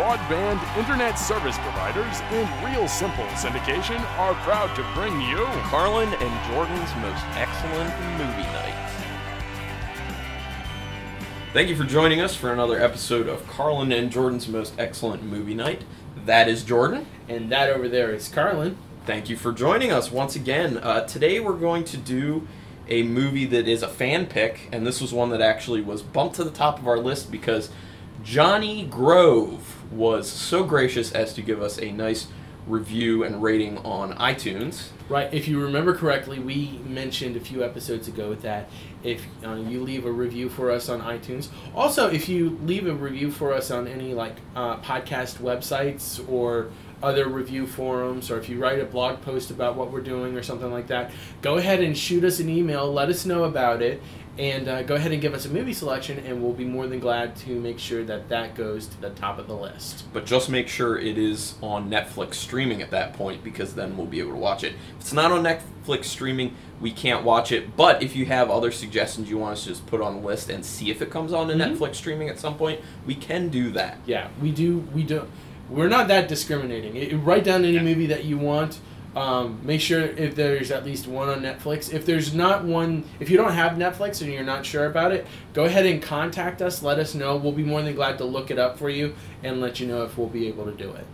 broadband, internet service providers, and Real Simple Syndication are proud to bring you Carlin and Jordan's most excellent movie night. Thank you for joining us for another episode of Carlin and Jordan's most excellent movie night. That is Jordan. And that over there is Carlin. Thank you for joining us once again. Uh, today we're going to do a movie that is a fan pick, and this was one that actually was bumped to the top of our list because Johnny Grove was so gracious as to give us a nice review and rating on iTunes. Right. If you remember correctly, we mentioned a few episodes ago that if uh, you leave a review for us on iTunes, also if you leave a review for us on any like uh, podcast websites or other review forums, or if you write a blog post about what we're doing or something like that, go ahead and shoot us an email. Let us know about it. And uh, go ahead and give us a movie selection, and we'll be more than glad to make sure that that goes to the top of the list. But just make sure it is on Netflix streaming at that point because then we'll be able to watch it. If it's not on Netflix streaming, we can't watch it. But if you have other suggestions you want us to just put on the list and see if it comes on to Mhm. Netflix streaming at some point, we can do that. Yeah, we do. We do. We're not that discriminating. It, write down any Yeah. movie that you want. Um, make sure if there's at least one on Netflix. If there's not one, if you don't have Netflix and you're not sure about it, go ahead and contact us. Let us know. We'll be more than glad to look it up for you and let you know if we'll be able to do it.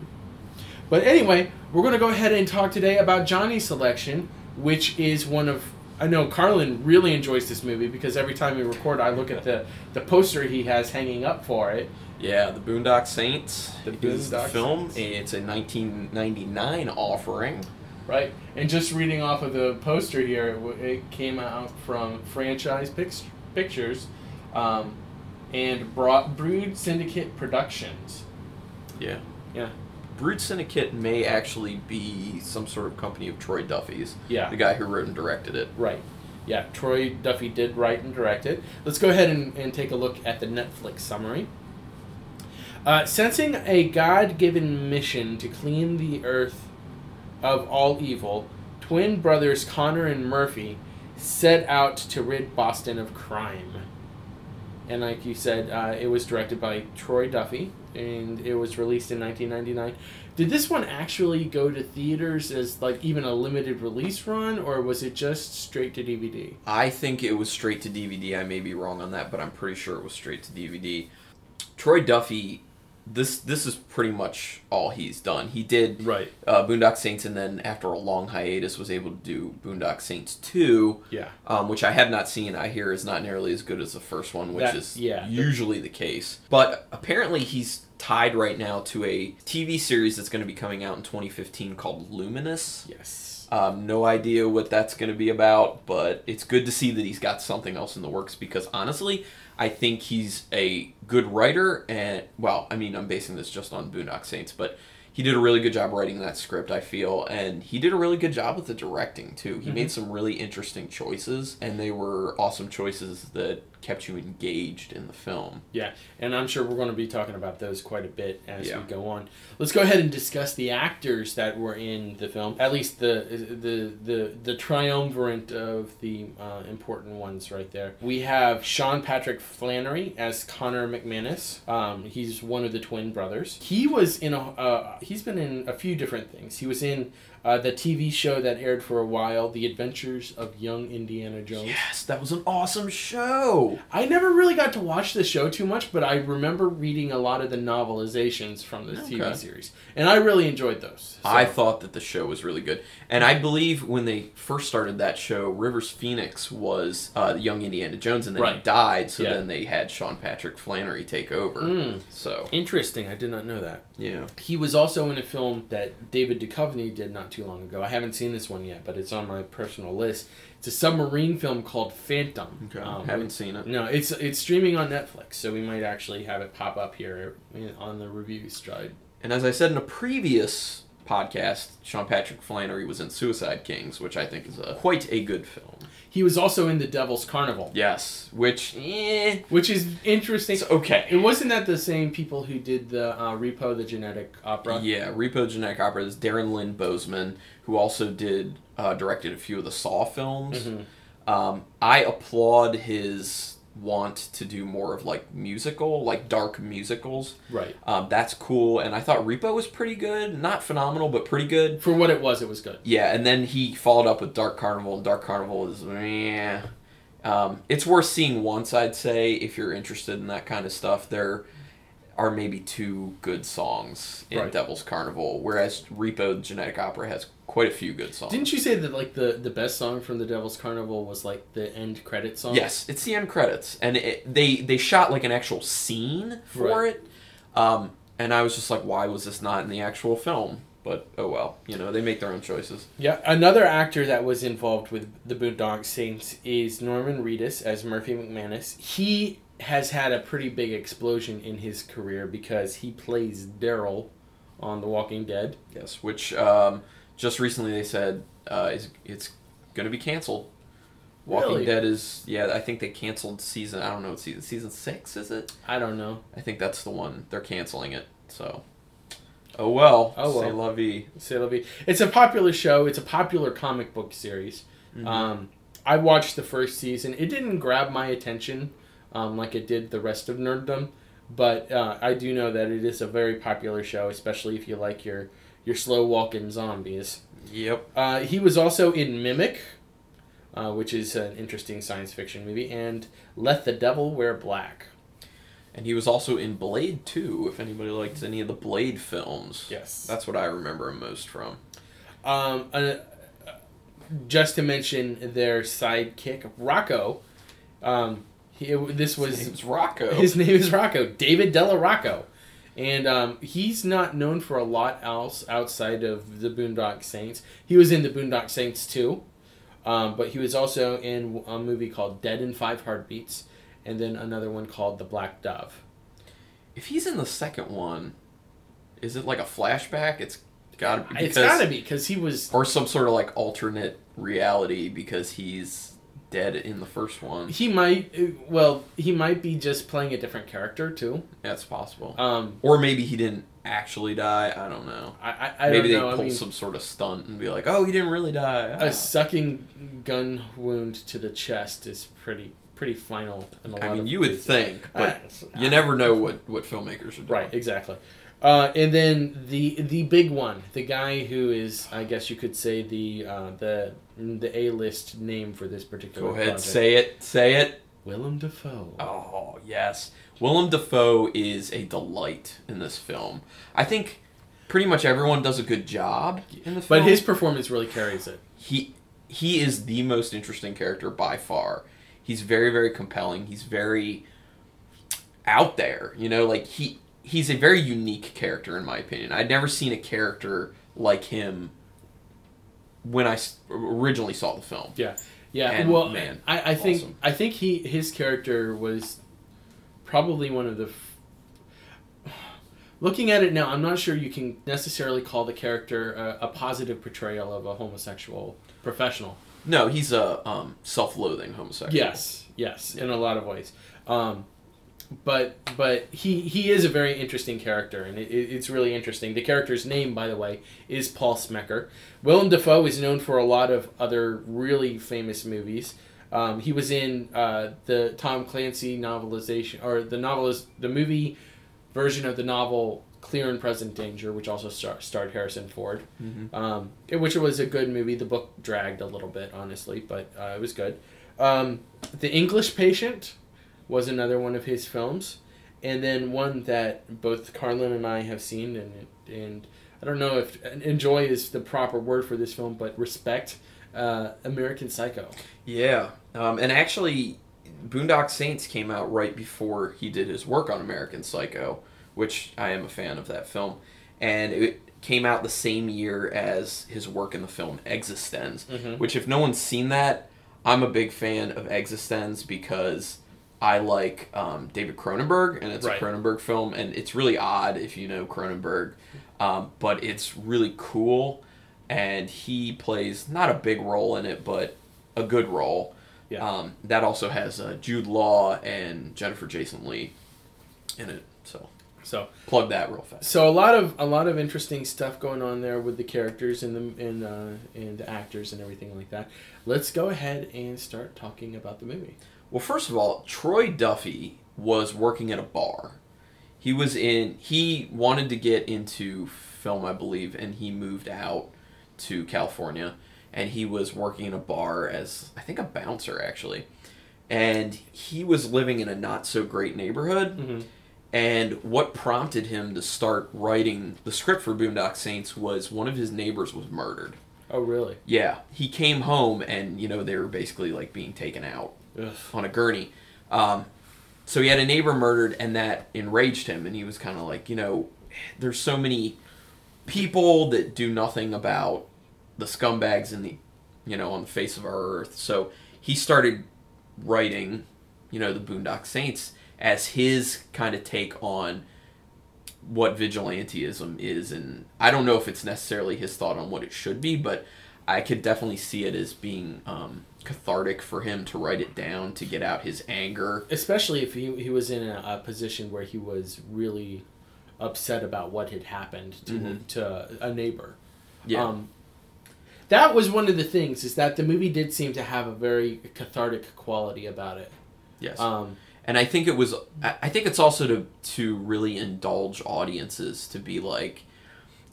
But anyway, we're going to go ahead and talk today about Johnny's selection, which is one of I know Carlin really enjoys this movie because every time we record, I look at the the poster he has hanging up for it. Yeah, The Boondock Saints The is the Boondock film. Saints. It's a 1999 offering. Right, and just reading off of the poster here, it, w- it came out from Franchise Pix- Pictures, um, and brought Brood Syndicate Productions. Yeah. Yeah. Brood Syndicate may actually be some sort of company of Troy Duffy's. Yeah. The guy who wrote and directed it. Right. Yeah, Troy Duffy did write and direct it. Let's go ahead and, and take a look at the Netflix summary. Uh, sensing a God given mission to clean the earth of all evil, twin brothers Connor and Murphy set out to rid Boston of crime. And like you said, uh, it was directed by Troy Duffy, and it was released in 1999. Did this one actually go to theaters as like even a limited release run, or was it just straight to DVD? I think it was straight to DVD. I may be wrong on that, but I'm pretty sure it was straight to DVD. Troy Duffy, this this is pretty much all he's done. He did Right. uh, Boondock Saints, and then after a long hiatus, was able to do Boondock Saints two, Yeah. um, which I have not seen. I hear is not nearly as good as the first one, which That- is yeah. usually the case. But apparently, he's tied right now to a TV series that's going to be coming out in 2015 called Luminous. Yes. Um, no idea what that's going to be about, but it's good to see that he's got something else in the works because honestly, I think he's a good writer. And, well, I mean, I'm basing this just on Boondock Saints, but he did a really good job writing that script, I feel. And he did a really good job with the directing, too. He made mm-hmm. some really interesting choices, and they were awesome choices that kept you engaged in the film. Yeah, and I'm sure we're going to be talking about those quite a bit as Yeah. we go on. Let's go ahead and discuss the actors that were in the film. At least the the the the triumvirate of the uh, important ones right there. We have Sean Patrick Flanery as Connor McManus. Um, he's one of the twin brothers. He was in a uh, he's been in a few different things. He was in uh, the TV show that aired for a while, The Adventures of Young Indiana Jones. Yes, that was an awesome show. I never really got to watch the show too much, but I remember reading a lot of the novelizations from the TV series, and I really enjoyed those. So- I thought that the show was really good, and I believe when they first started that show, Rivers Phoenix was uh, young Indiana Jones, and then he died. So Yeah. then they had Sean Patrick Flanery take over. Mm. So interesting. I did not know that. yeah, He was also in a film that David Duchovny did not too long ago. I haven't seen this one yet, but it's on my personal list. It's a submarine film called Phantom. okay. Um, haven't seen it. No, it's it's streaming on Netflix, so we might actually have it pop up here on the review stride. And as I said in a previous podcast, Sean Patrick Flanery was in Suicide Kings, which I think is a quite a good film. He was also in The Devil's Carnival, Yes, which eh, which is interesting. it's okay. It wasn't that the same people who did the uh, Repo the Genetic Opera. Yeah, Repo Genetic Opera is Darren Lynn Bousman, who also did uh, directed a few of the Saw films. Mhm. Um, I applaud his want to do more of like musical, like dark musicals. Right. Um, that's cool, and I thought Repo was pretty good. Not phenomenal, but pretty good. For what it was, it was good. Yeah, and then he followed up with Dark Carnival, and Dark Carnival is yeah. Um, it's worth seeing once, I'd say, if you're interested in that kind of stuff. There are maybe two good songs in Right. Devil's Carnival, whereas Repo the Genetic Opera has quite a few good songs. Didn't you say that like the the best song from the Devil's Carnival was like the end credit song? Yes, it's the end credits, and it, they they shot like an actual scene for Right. it. Um, and I was just like, why was this not in the actual film? But oh well, you know they make their own choices. Yeah, another actor that was involved with the Boondock Saints is Norman Reedus as Murphy McManus. He has had a pretty big explosion in his career because he plays Daryl on The Walking Dead. Yes, which um, just recently they said uh, is it's going to be canceled. Walking Really? Dead is yeah. I think they canceled season. I don't know what season. Season six is it? I don't know. I think that's the one. They're canceling it. So, oh well. Oh, well. La vie. It'll be. It's a popular show. It's a popular comic book series. Mm-hmm. Um, I watched the first season. It didn't grab my attention um, like it did the rest of nerddom, but uh, I do know that it is a very popular show, especially if you like your your slow walking zombies. Yep. Uh, he was also in Mimic, uh, which is an interesting science fiction movie, and Let the Devil Wear Black. And he was also in Blade 2, if anybody likes any of the Blade films. Yes. That's what I remember him most from. Um, uh, just to mention their sidekick, Rocco. Um, he, this was His name's Rocco. His name is Rocco, David Della Rocco. And um, he's not known for a lot else outside of the Boondock Saints. He was in the Boondock Saints too, um, but he was also in a movie called Dead in Five Heartbeats, and then another one called The Black Dove. if he's in the second one, is it like a flashback? It's gotta be. it's because- gotta be because he was Or some sort of like alternate reality because he's dead in the first one. he might well he might be just playing a different character too. That's possible. Um, or maybe he didn't actually die. I don't know. I I, I maybe don't they know. pull I mean, some sort of stunt and be like, "Oh, he didn't really die." a sucking gun wound to the chest is pretty pretty final. In a lot I mean, you would think, but Uh, you never know what what filmmakers are doing. Right, exactly. Uh, and then the the big one, the guy who is, I guess you could say the uh, the the A list name for this particular. Go ahead, project. say it. Say it. Willem Dafoe. Oh yes, Willem Dafoe is a delight in this film. I think pretty much everyone does a good job in the film. But his performance really carries it. he he is the most interesting character by far. He's very very compelling. He's very out there. You know, like he he's a very unique character in my opinion. I'd never seen a character like him when I originally saw the film. Yeah, yeah. And, well, man, I, I think awesome. I think he his character was probably one of the. F- Looking at it now, I'm not sure you can necessarily call the character a, a positive portrayal of a homosexual professional. No, he's a um, self-loathing homosexual. Yes, yes, in a lot of ways. Um, but but he he is a very interesting character, and it, it- it's really interesting. The character's name, by the way, is Paul Smecker. Willem Dafoe is known for a lot of other really famous movies. Um, he was in uh, the Tom Clancy novelization, or the novel is the movie version of the novel Clear and Present Danger, which also star- starred Harrison Ford Mhm. um, which was a good movie. The book dragged a little bit, honestly, but uh, it was good. Um, the English Patient was another one of his films, and then one that both Carlin and I have seen, and and I don't know if enjoy is the proper word for this film, but respect. Uh, American Psycho. Yeah, um, and actually, Boondock Saints came out right before he did his work on American Psycho, which I am a fan of that film, and it came out the same year as his work in the film Existenz. Mhm. Which, if no one's seen that, I'm a big fan of Existenz because I like um, David Cronenberg, and it's Right. a Cronenberg film, and it's really odd if you know Cronenberg, um, but it's really cool, and he plays not a big role in it, but a good role. Yeah. Um, that also has uh, Jude Law and Jennifer Jason Lee in it. So So plug that real fast. so a lot of a lot of interesting stuff going on there with the characters and the and uh, and the actors and everything like that. Let's go ahead and start talking about the movie. Well, first of all, Troy Duffy was working at a bar. He was in. He wanted to get into film, I believe, and he moved out to California, and he was working in a bar as I think a bouncer actually, and he was living in a not so great neighborhood. Mhm. And what prompted him to start writing the script for Boondock Saints was one of his neighbors was murdered. Oh, really? Yeah, he came home and you know they were basically like being taken out Ugh. on a gurney. Um, so he had a neighbor murdered, and that enraged him, and he was kind of like, you know, there's so many people that do nothing about the scumbags in the, you know, on the face of our earth. So he started writing, you know, the Boondock Saints as his kind of take on what vigilantism is, and I don't know if it's necessarily his thought on what it should be, but I could definitely see it as being um, cathartic for him to write it down to get out his anger. Especially if he, he was in a, a position where he was really upset about what had happened to Mhm. to a neighbor. Yeah, Um, that was one of the things is that the movie did seem to have a very cathartic quality about it. yes, Um, and I think it was. I think it's also to to really indulge audiences to be like,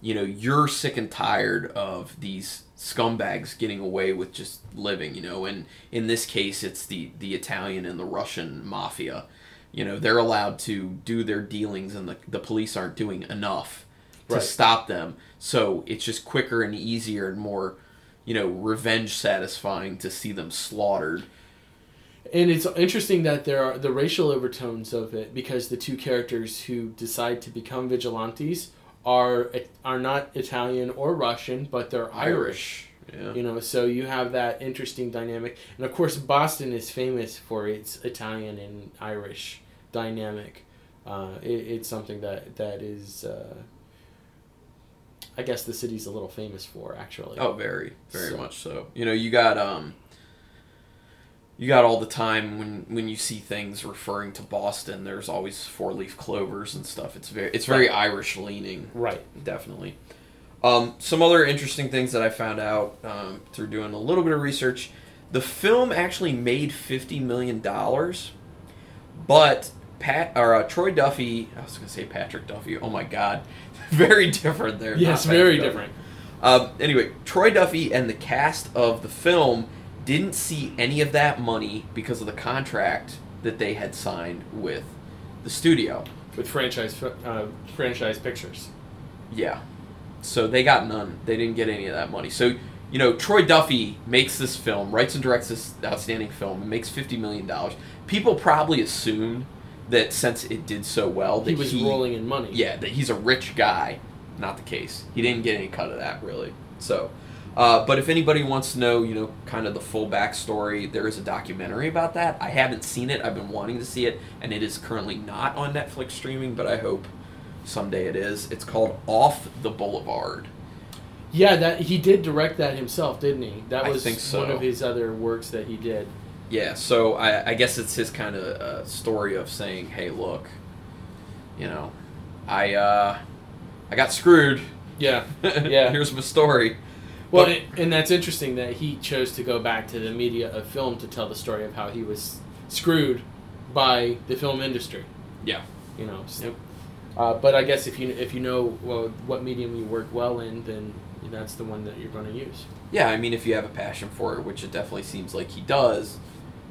you know, you're sick and tired of these scumbags getting away with just living, you know, and in this case, it's the the Italian and the Russian mafia. You know, they're allowed to do their dealings, and the the police aren't doing enough to Right. stop them. So it's just quicker and easier and more, you know, revenge satisfying to see them slaughtered. and it's interesting that there are the racial overtones of it because the two characters who decide to become vigilantes are are not Italian or Russian, but they're Irish. Yeah. You know, so you have that interesting dynamic, and of course, Boston is famous for its Italian and Irish dynamic. Uh, it, it's something that that is, uh, I guess, the city's a little famous for actually. Oh, very, very So- much so. You know, you got um, you got all the time when when you see things referring to Boston. There's always four leaf clovers and stuff. It's very it's very Irish leaning, right. definitely. Um, some other interesting things that I found out um, through doing a little bit of research. The film actually made fifty million dollars, but Pat or uh, Troy Duffy. I was gonna say Patrick Duffy. Oh my God, very different there. Yes, very Duffy. different. Um, anyway, Troy Duffy and the cast of the film didn't see any of that money because of the contract that they had signed with the studio. With franchise uh, franchise pictures. Yeah. So they got none. They didn't get any of that money. So, you know, Troy Duffy makes this film, writes and directs this outstanding film, and makes $50 million. People probably assumed that since it did so well, that He was rolling in money. yeah, that he's a rich guy. Not the case. He didn't get any cut of that really. So, uh, but if anybody wants to know, you know, kind of the full backstory, there is a documentary about that. I haven't seen it. I've been wanting to see it, and it is currently not on Netflix streaming, but I hope someday it is. It's called Off the Boulevard. Yeah, that he did direct that himself, didn't he? That I was think so. one of his other works that he did. Yeah, so I, I guess it's his kind of uh, story of saying, "Hey, look, you know, I uh, I got screwed. Yeah, yeah. Here's my story." Well, But- and, and that's interesting that he chose to go back to the media of film to tell the story of how he was screwed by the film industry. Yeah. You know. so- Yep. Uh, but I guess if you if you know well, what medium you work well in, then that's the one that you're going to use. Yeah, I mean, if you have a passion for it, which it definitely seems like he does,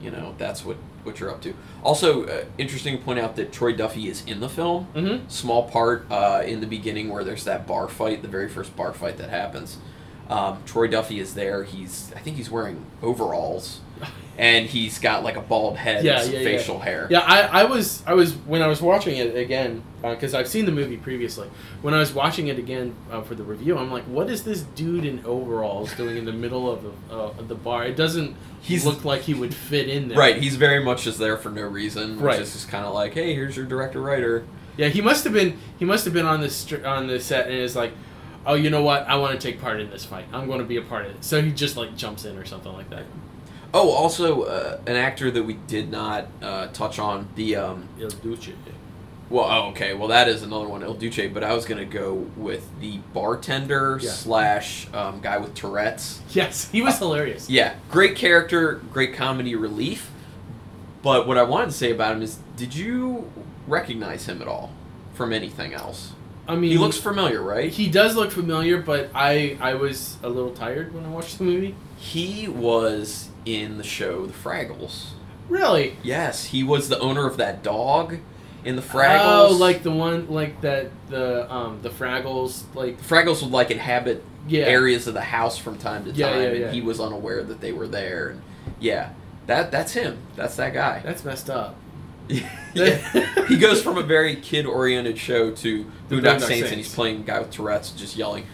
you know, that's what what you're up to. Also, uh, interesting to point out that Troy Duffy is in the film. Mm-hmm. Small part uh, in the beginning where there's that bar fight, the very first bar fight that happens. Um, Troy Duffy is there. He's I think he's wearing overalls, and he's got like a bald head Yeah, and some yeah, yeah. facial hair. Yeah, I, I was I was when I was watching it again because I've seen the movie previously. When I was watching it again uh, for the review, I'm like, what is this dude in overalls doing in the middle of the, uh, of the bar? It doesn't He's- look like he would fit in there. Right, he's very much just there for no reason. Which Right. is just kind of like, hey, here's your director writer. Yeah, he must have been he must have been on this on the set and is like, oh, you know what? I want to take part in this fight. I'm going to be a part of it. So he just like jumps in or something like that. Oh, also uh, an actor that we did not uh, touch on the um, Il Duce. Well, oh, okay. Well, that is another one, El Duce. But I was gonna go with the bartender Yeah. slash um, guy with Tourette's. Yes, he was hilarious. Yeah, great character, great comedy relief. But what I wanted to say about him is, did you recognize him at all from anything else? I mean, He looks familiar, right? He does look familiar, but I I was a little tired when I watched the movie. He was in the show The Fraggles. Really? Yes, he was the owner of that dog in the Fraggles. Oh, like the one like that the um the Fraggles like the Fraggles would like inhabit yeah areas of the house from time to time, Yeah, yeah, and he was unaware that they were there. And yeah, that that's him. That's that guy. That's messed up. yeah. he goes from a very kid-oriented show to The Boondock Boondock Saints, and he's playing a guy with Tourette's, just yelling,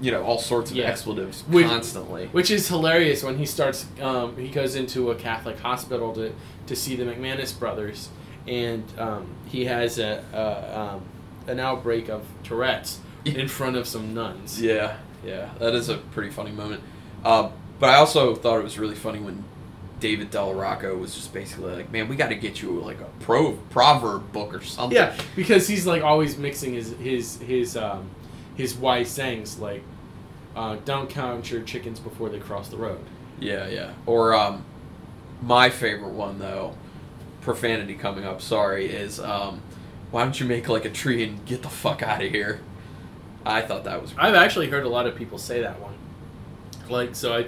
you know, all sorts of Yeah. expletives Which- constantly. Which is hilarious when he starts. Um, he goes into a Catholic hospital to, to see the McManus brothers, and um, he has a, a um, an outbreak of Tourette's in front of some nuns. Yeah, yeah, that is a pretty funny moment. Um, but I also thought it was really funny when David Del Rocco was just basically like, "Man, we got to get you like a pro proverb book or something." Yeah, because he's like always mixing his his his um, his wise sayings like, uh, "Don't count your chickens before they cross the road." yeah, yeah. Or um, my favorite one though, profanity coming up. Sorry, is um, why don't you make like a tree and get the fuck out of here? I thought that was I've actually heard a lot of people say that one. Like so, I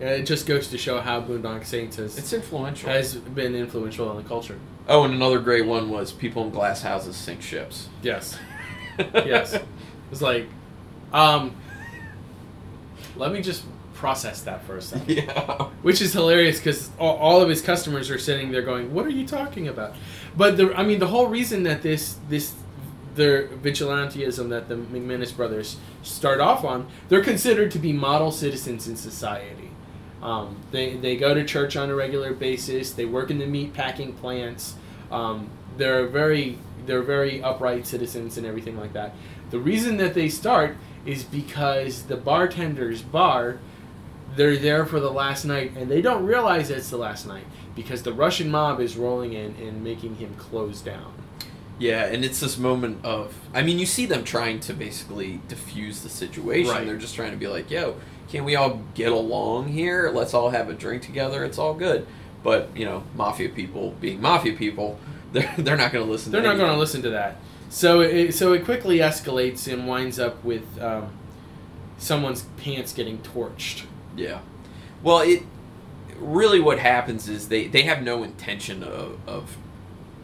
it just goes to show how Boondock Saints has it's influential. has been influential in the culture. oh, and another great one was people in glass houses sink ships. Yes. yes. It's like, um, let me just process that for a second. yeah. Which is hilarious because all, all of his customers are sitting there going, "What are you talking about?" But the, I mean, the whole reason that this this their vigilantism that the McManus brothers start off on, they're considered to be model citizens in society. Um, they they go to church on a regular basis. They work in the meat packing plants. Um, they're very they're very upright citizens and everything like that. The reason that they start is because the bartender's bar they're there for the last night and they don't realize it's the last night because the Russian mob is rolling in and making him close down. Yeah, and it's this moment of I mean, you see them trying to basically diffuse the situation. Right. They're just trying to be like, "Yo, can't we all get along here? Let's all have a drink together. It's all good." But, you know, mafia people being mafia people, they're they're not going to listen They're to not going to listen to that. So it, so it quickly escalates and winds up with um, someone's pants getting torched. Yeah. Well, it really what happens is they they have no intention of of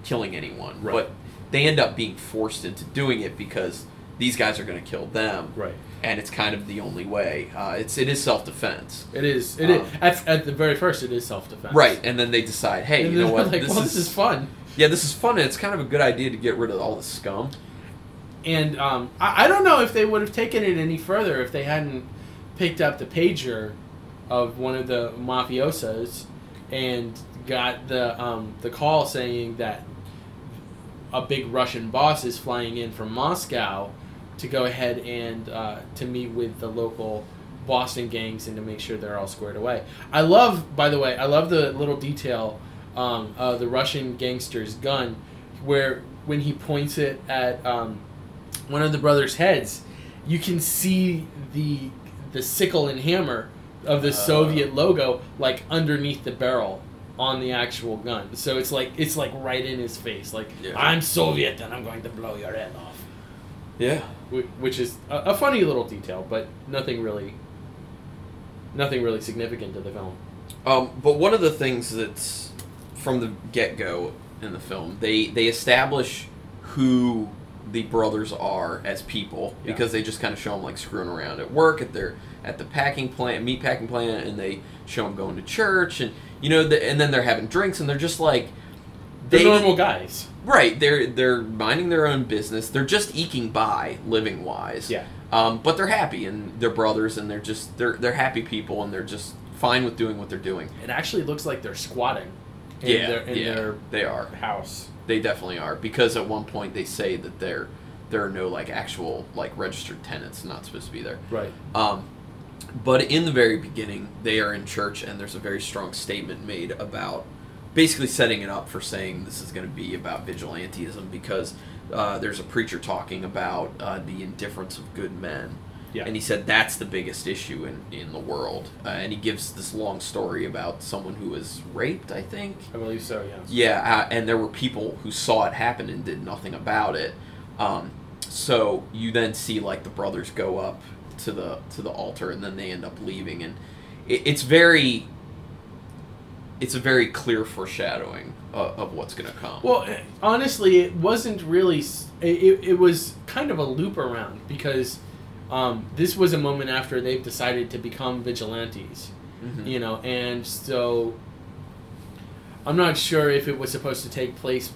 killing anyone, Right. but they end up being forced into doing it because these guys are going to kill them. Right. And it's kind of the only way. Uh, it's it is self defense, It is. It is. Um, At, at the very first, it is self defense. right? And then they decide, hey, And you know what? like, well, this is fun. yeah, this is fun, and it's kind of a good idea to get rid of all the scum. And um, I, I don't know if they would have taken it any further if they hadn't picked up the pager of one of the mafiosos and got the um, the call saying that a big Russian boss is flying in from Moscow to go ahead and uh, to meet with the local Boston gangs and to make sure they're all squared away. I love, by the way, I love the little detail um, of the Russian gangster's gun, where when he points it at um, one of the brothers' heads, you can see the the sickle and hammer of the Oh. Soviet logo like underneath the barrel on the actual gun. So it's like it's like right in his face, like Yeah. I'm Soviet and I'm going to blow your head off. Yeah, Which is a, funny little detail, but nothing really, nothing really significant to the film. Um, but one of the things that's from the get go in the film, they they establish who the brothers are as people Yeah. because they just kind of show them like screwing around at work at their at the packing plant, meat packing plant, and they show them going to church and you know, the, and then they're having drinks and they're just like They're normal guys. Right, they're they're minding their own business. They're just eking by, living wise. Yeah. Um, but they're happy and they're brothers and they're just they're they're happy people and they're just fine with doing what they're doing. It actually looks like they're squatting. In yeah, their, in yeah, their they are. house. They definitely are because at one point they say that there there are no like actual like registered tenants not supposed to be there. Right. Um, but in the very beginning, they are in church, and there's a very strong statement made about basically setting it up for saying this is going to be about vigilantism because uh, there's a preacher talking about uh, the indifference of good men. Yeah. And he said that's the biggest issue in, in the world. Uh, and he gives this long story about someone who was raped, I think. I believe so. Yes. Yeah, uh, and there were people who saw it happen and did nothing about it. Um, so you then see like the brothers go up to the to the altar, and then they end up leaving, and it, it's very it's a very clear foreshadowing of, of what's going to come. Well, eh, honestly, it wasn't really. It, it, was kind of a loop around because um, this was a moment after they've decided to become vigilantes, Mhm. you know, and so I'm not sure if it was supposed to take place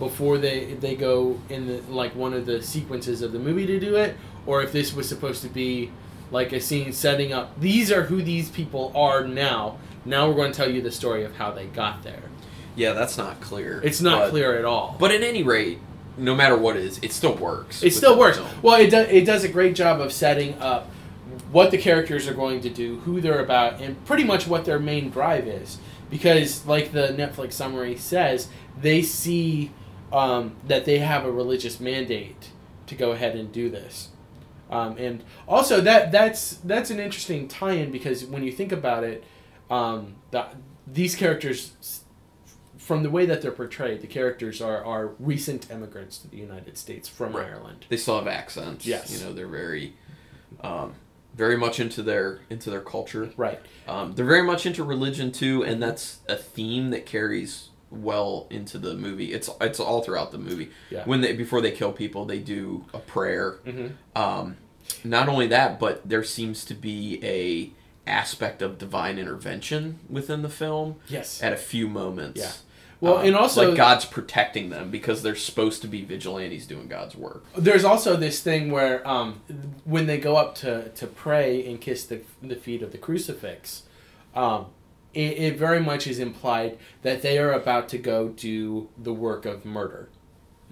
before they they go in the like one of the sequences of the movie to do it, or if this was supposed to be like a scene setting up. These are who these people are now. Now we're going to tell you the story of how they got there. yeah, that's not clear. It's not But- clear at all. But at any rate, no matter what it is, it still works. It still works. film. Well, it does. It does a great job of setting up what the characters are going to do, who they're about, and pretty much what their main drive is. Because, like the Netflix summary says, they see um, that they have a religious mandate to go ahead and do this. Um, and also, that that's that's an interesting tie-in because when you think about it, um, the, these characters from the way that they're portrayed, the characters are, are recent immigrants to the United States from Right. Ireland. They still have accents. Yes. You know, they're very, um, very much into their into their culture. Right. Um, they're very much into religion too, and that's a theme that carries well into the movie. It's it's all throughout the movie. Yeah. When they before they kill people, they do a prayer. Mhm. Um, not only that, but there seems to be a aspect of divine intervention within the film Yes. at a few moments. Yeah. Well, Um, and also like God's protecting them because they're supposed to be vigilantes doing God's work. there's also this thing where um, when they go up to, to pray and kiss the, the feet of the crucifix, um, it, it very much is implied that they are about to go do the work of murder.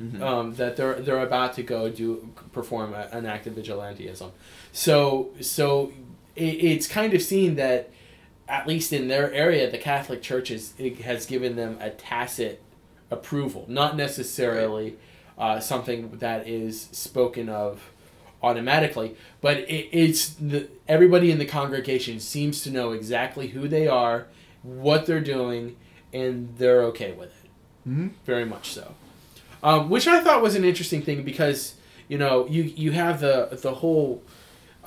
Mhm. Um, that they're they're about to go do perform a, an act of vigilantism. So so it, it's kind of seen that at least in their area, the Catholic Church is, has given them a tacit approval, not necessarily uh, something that is spoken of automatically, but it, it's the everybody in the congregation seems to know exactly who they are, what they're doing, and they're okay with it. Mhm. Very much so. Um, which I thought was an interesting thing because you know you you have the the whole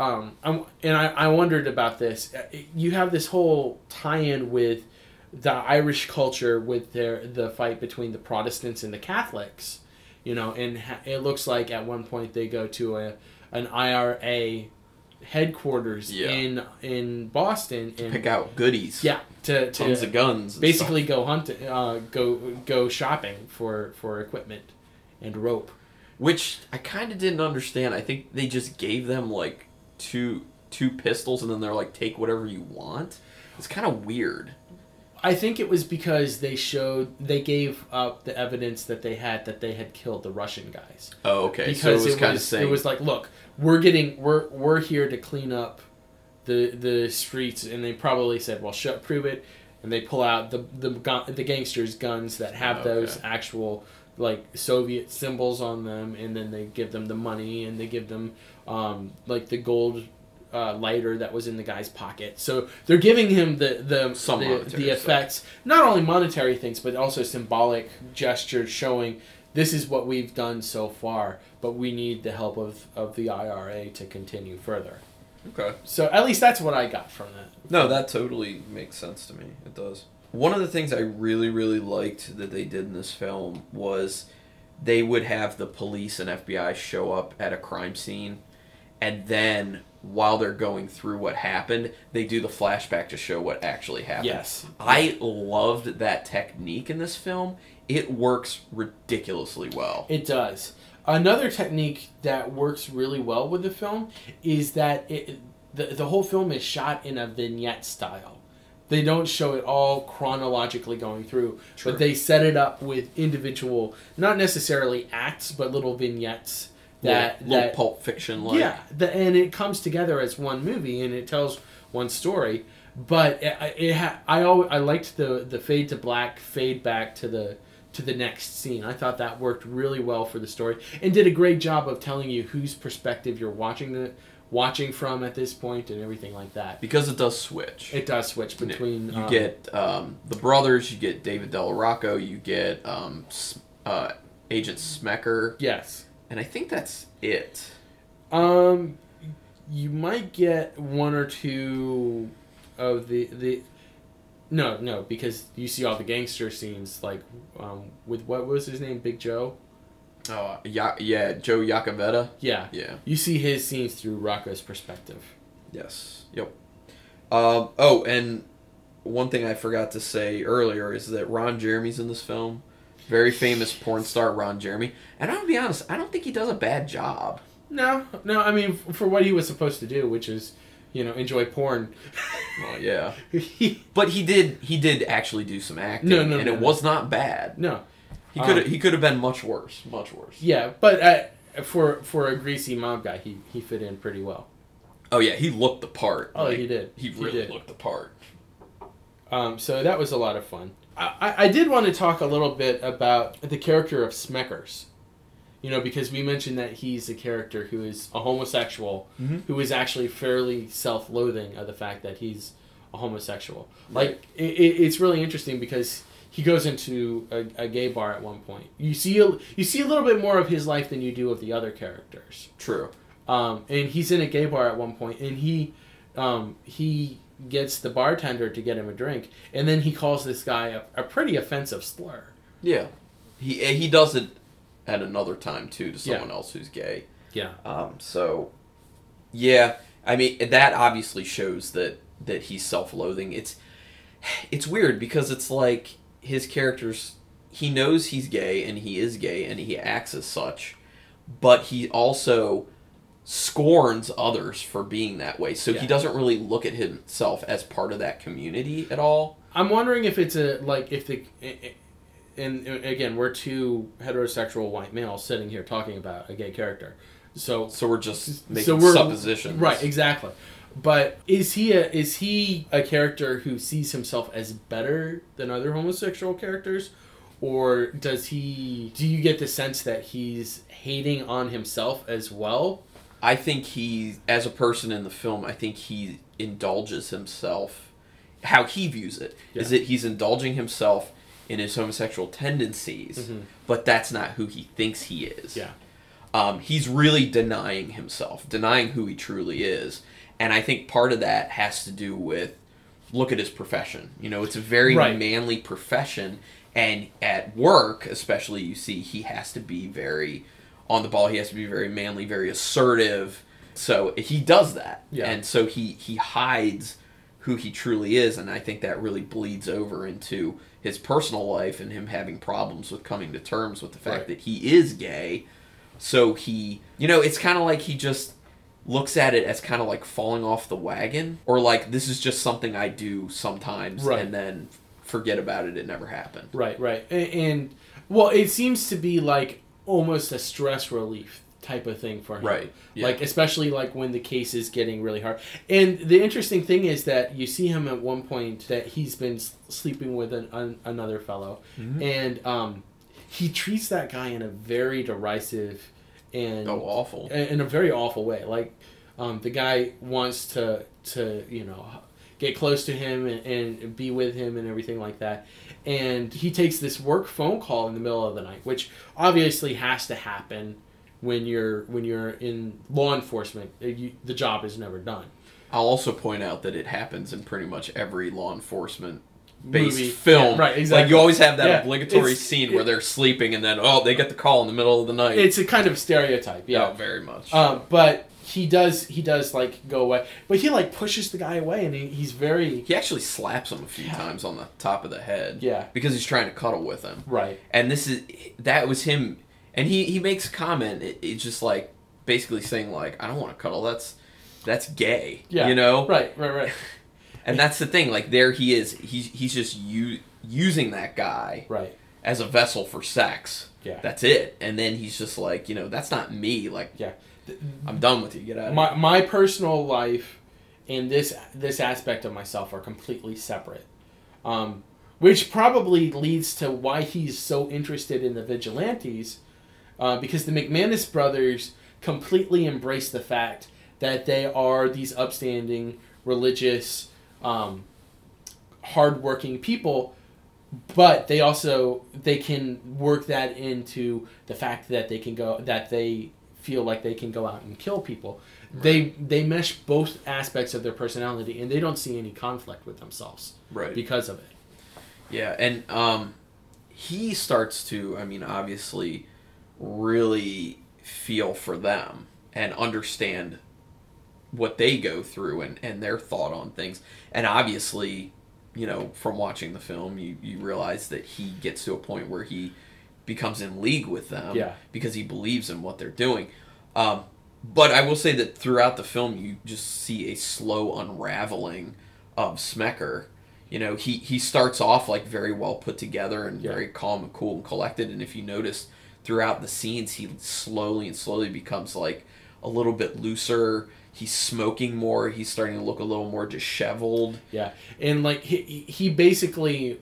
um, I'm, and I, I wondered about this. Uh, You have this whole tie-in with the Irish culture with their the fight between the Protestants and the Catholics, you know, and ha- it looks like at one point they go to a an IRA headquarters Yeah. in in Boston and Pick out goodies. yeah to, to Tons of guns. basically go hunting, uh, go go shopping for for equipment and rope. Which I kind of didn't understand. I think they just gave them like two two pistols, and then they're like, "Take whatever you want." It's kind of weird. I think it was because they showed they gave up the evidence that they had that they had killed the Russian guys. Oh, okay. Because so it was it kind of was saying it was like, look, we're getting we're we're here to clean up the the streets, and they probably said, well, shut, prove it, and they pull out the the the gangsters' guns that have Okay. those actual like Soviet symbols on them, and then they give them the money, and they give them um, like the gold. Uh, lighter that was in the guy's pocket, so they're giving him the the Some the, the stuff. effects, not only monetary things, but also symbolic gestures showing this is what we've done so far, but we need the help of, of the IRA to continue further. okay. So at least that's what I got from that. No, that totally makes sense to me. It does. One of the things I really, really liked that they did in this film was they would have the police and FBI show up at a crime scene, and then while they're going through what happened, they do the flashback to show what actually happened. Yes. I loved that technique in this film. It works ridiculously well. It does. Another technique that works really well with the film is that it, the, the whole film is shot in a vignette style. They don't show it all chronologically going through, Sure. but they set it up with individual, not necessarily acts, but little vignettes that little, that Pulp Fiction like. yeah, the, and it comes together as one movie and it tells one story. But it, it ha- I always, I liked the the fade to black, fade back to the to the next scene. I thought that worked really well for the story and did a great job of telling you whose perspective you're watching the watching from at this point and everything like that. because it does switch. It does switch You know, between. you um, get um, the brothers, you get David Del Rocco, you get um, uh, Agent Smecker, yes. And I think that's it. Um, you might get one or two of the the. No, no, because you see all the gangster scenes, like um, with what was his name, Big Joe. Oh, yeah, yeah, Joe Yakavetta. Yeah, Yeah. you see his scenes through Rocco's perspective. Yes. Yep. Um, oh, and one thing I forgot to say earlier is that Ron Jeremy's in this film. Very famous porn star Ron Jeremy. And I'm gonna be honest, I don't think he does a bad job. No, no, I mean for what he was supposed to do, which is, you know, enjoy porn. Well, yeah. He- But he did he did actually do some acting. No, no, and no, it no. was not bad. no, He Um, could he could have been much worse. Much worse. yeah, but uh, for for a greasy mob guy, he he fit in pretty well. Oh yeah, he looked the part. Oh, he did. He He really did. looked the part. Um, so that was a lot of fun. I, I- did want to talk a little bit about the character of Smeckers. You know, because we mentioned that he's a character who is a homosexual, Mhm. who is actually fairly self-loathing of the fact that he's a homosexual. Right. Like, it, it, it's really interesting because he goes into a, a gay bar at one point. You see, a, you see a little bit more of his life than you do of the other characters. True. Um, and he's in a gay bar at one point, and he um, he gets the bartender to get him a drink, and then he calls this guy a, a pretty offensive slur. Yeah. He he does it at another time too to Yeah. someone else who's gay. Yeah, Um, so, yeah, I mean that obviously shows that that he's self-loathing. It's it's weird because it's like his characters. He knows he's gay and he is gay and he acts as such, but he also scorns others for being that way. So Yeah. he doesn't really look at himself as part of that community at all. I'm wondering if it's a like if the and again we're two heterosexual white males sitting here talking about a gay character, so So we're just making so we're suppositions, right exactly. But is he a is he a character who sees himself as better than other homosexual characters, or does he? Do you get the sense that he's hating on himself as well? I think he, as a person in the film, I think he indulges himself. How he views it is Yeah. that he's indulging himself in his homosexual tendencies, Mhm. but that's not who he thinks he is. Yeah. Um, he's really denying himself, denying who he truly is, and I think part of that has to do with look at his profession. You know, it's a very Right. manly profession, and at work, especially, you see he has to be very on the ball. He has to be very manly, very assertive. So he does that, Yeah. and so he he hides who he truly is, and I think that really bleeds over into his personal life and him having problems with coming to terms with the fact Right. that he is gay. So he, you know, it's kind of like he just looks at it as kind of like falling off the wagon, or like this is just something I do sometimes, Right. and then forget about it. It never happened. Right, right, and, and well, it seems to be like almost a stress relief type of thing for him. Right, yeah. Like especially like when the case is getting really hard. And the interesting thing is that you see him at one point that he's been sleeping with an, an, another fellow, Mm-hmm. and um, he treats that guy in a very derisive and Oh, awful. in a very awful way. Like um, the guy wants to to you know get close to him and, and be with him and everything like that. And he takes this work phone call in the middle of the night, which obviously has to happen when you're when you're in law enforcement. Uh, You, the job is never done. I'll also point out that it happens in pretty much every law enforcement based Movie. film. Yeah, right, exactly. Like you always have that Yeah, obligatory scene where it- they're sleeping and then oh they get the call in the middle of the night. It's a kind of stereotype, yeah. Oh, very much. Um, but he does he does like go away, but he like pushes the guy away, and he, he's very he actually slaps him a few Yeah. times on the top of the head. Yeah. Because he's trying to cuddle with him. right. And this is that was him and he he makes a comment it, it's just like basically saying like I don't want to cuddle that's that's gay. Yeah. You know? Right. Right. Right. And that's the thing like there he is he's he's just u- using that guy Right. as a vessel for sex. Yeah. That's it. And then he's just like, you know, that's not me. Like Yeah. I'm done with you. Get out of my here. my personal life and this this aspect of myself are completely separate um, which probably leads to why he's so interested in the vigilantes uh, because the mcmanus brothers completely embrace the fact that they are these upstanding, religious, um, hardworking people, but they also they can work that into the fact that they can go that they feel like they can go out and kill people. They they mesh both aspects of their personality, and they don't see any conflict with themselves Right. because of it. Yeah, and um, he starts to, I mean, obviously, really feel for them and understand what they go through and, and their thought on things. And obviously, you know, from watching the film, you, you realize that he gets to a point where he becomes in league with them Yeah. because he believes in what they're doing. Um, but I will say that throughout the film, you just see a slow unraveling of Smecker. You know, he, he starts off like very well put together and Yeah. very calm and cool and collected. And if you notice throughout the scenes, he slowly and slowly becomes like a little bit looser. He's smoking more. He's starting to look a little more disheveled. Yeah, and like he he basically,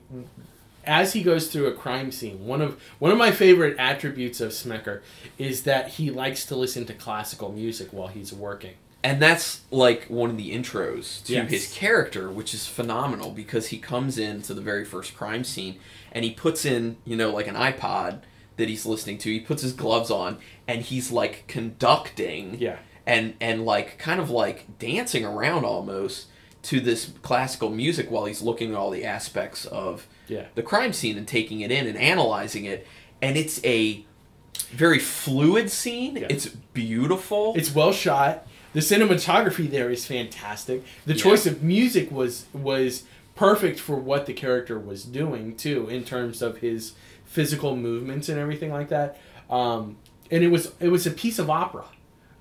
as he goes through a crime scene, one of one of my favorite attributes of Smecker is that he likes to listen to classical music while he's working. And that's like one of the intros to Yes. his character, which is phenomenal because he comes into the very first crime scene and he puts in, you know, like an iPod that he's listening to. He puts his gloves on and he's like conducting Yeah. and and like kind of like dancing around almost to this classical music while he's looking at all the aspects of Yeah. the crime scene and taking it in and analyzing it and it's a very fluid scene. Yeah. It's beautiful. It's well shot. The cinematography there is fantastic. The Yeah. choice of music was was perfect for what the character was doing too, in terms of his physical movements and everything like that. Um, and it was it was a piece of opera,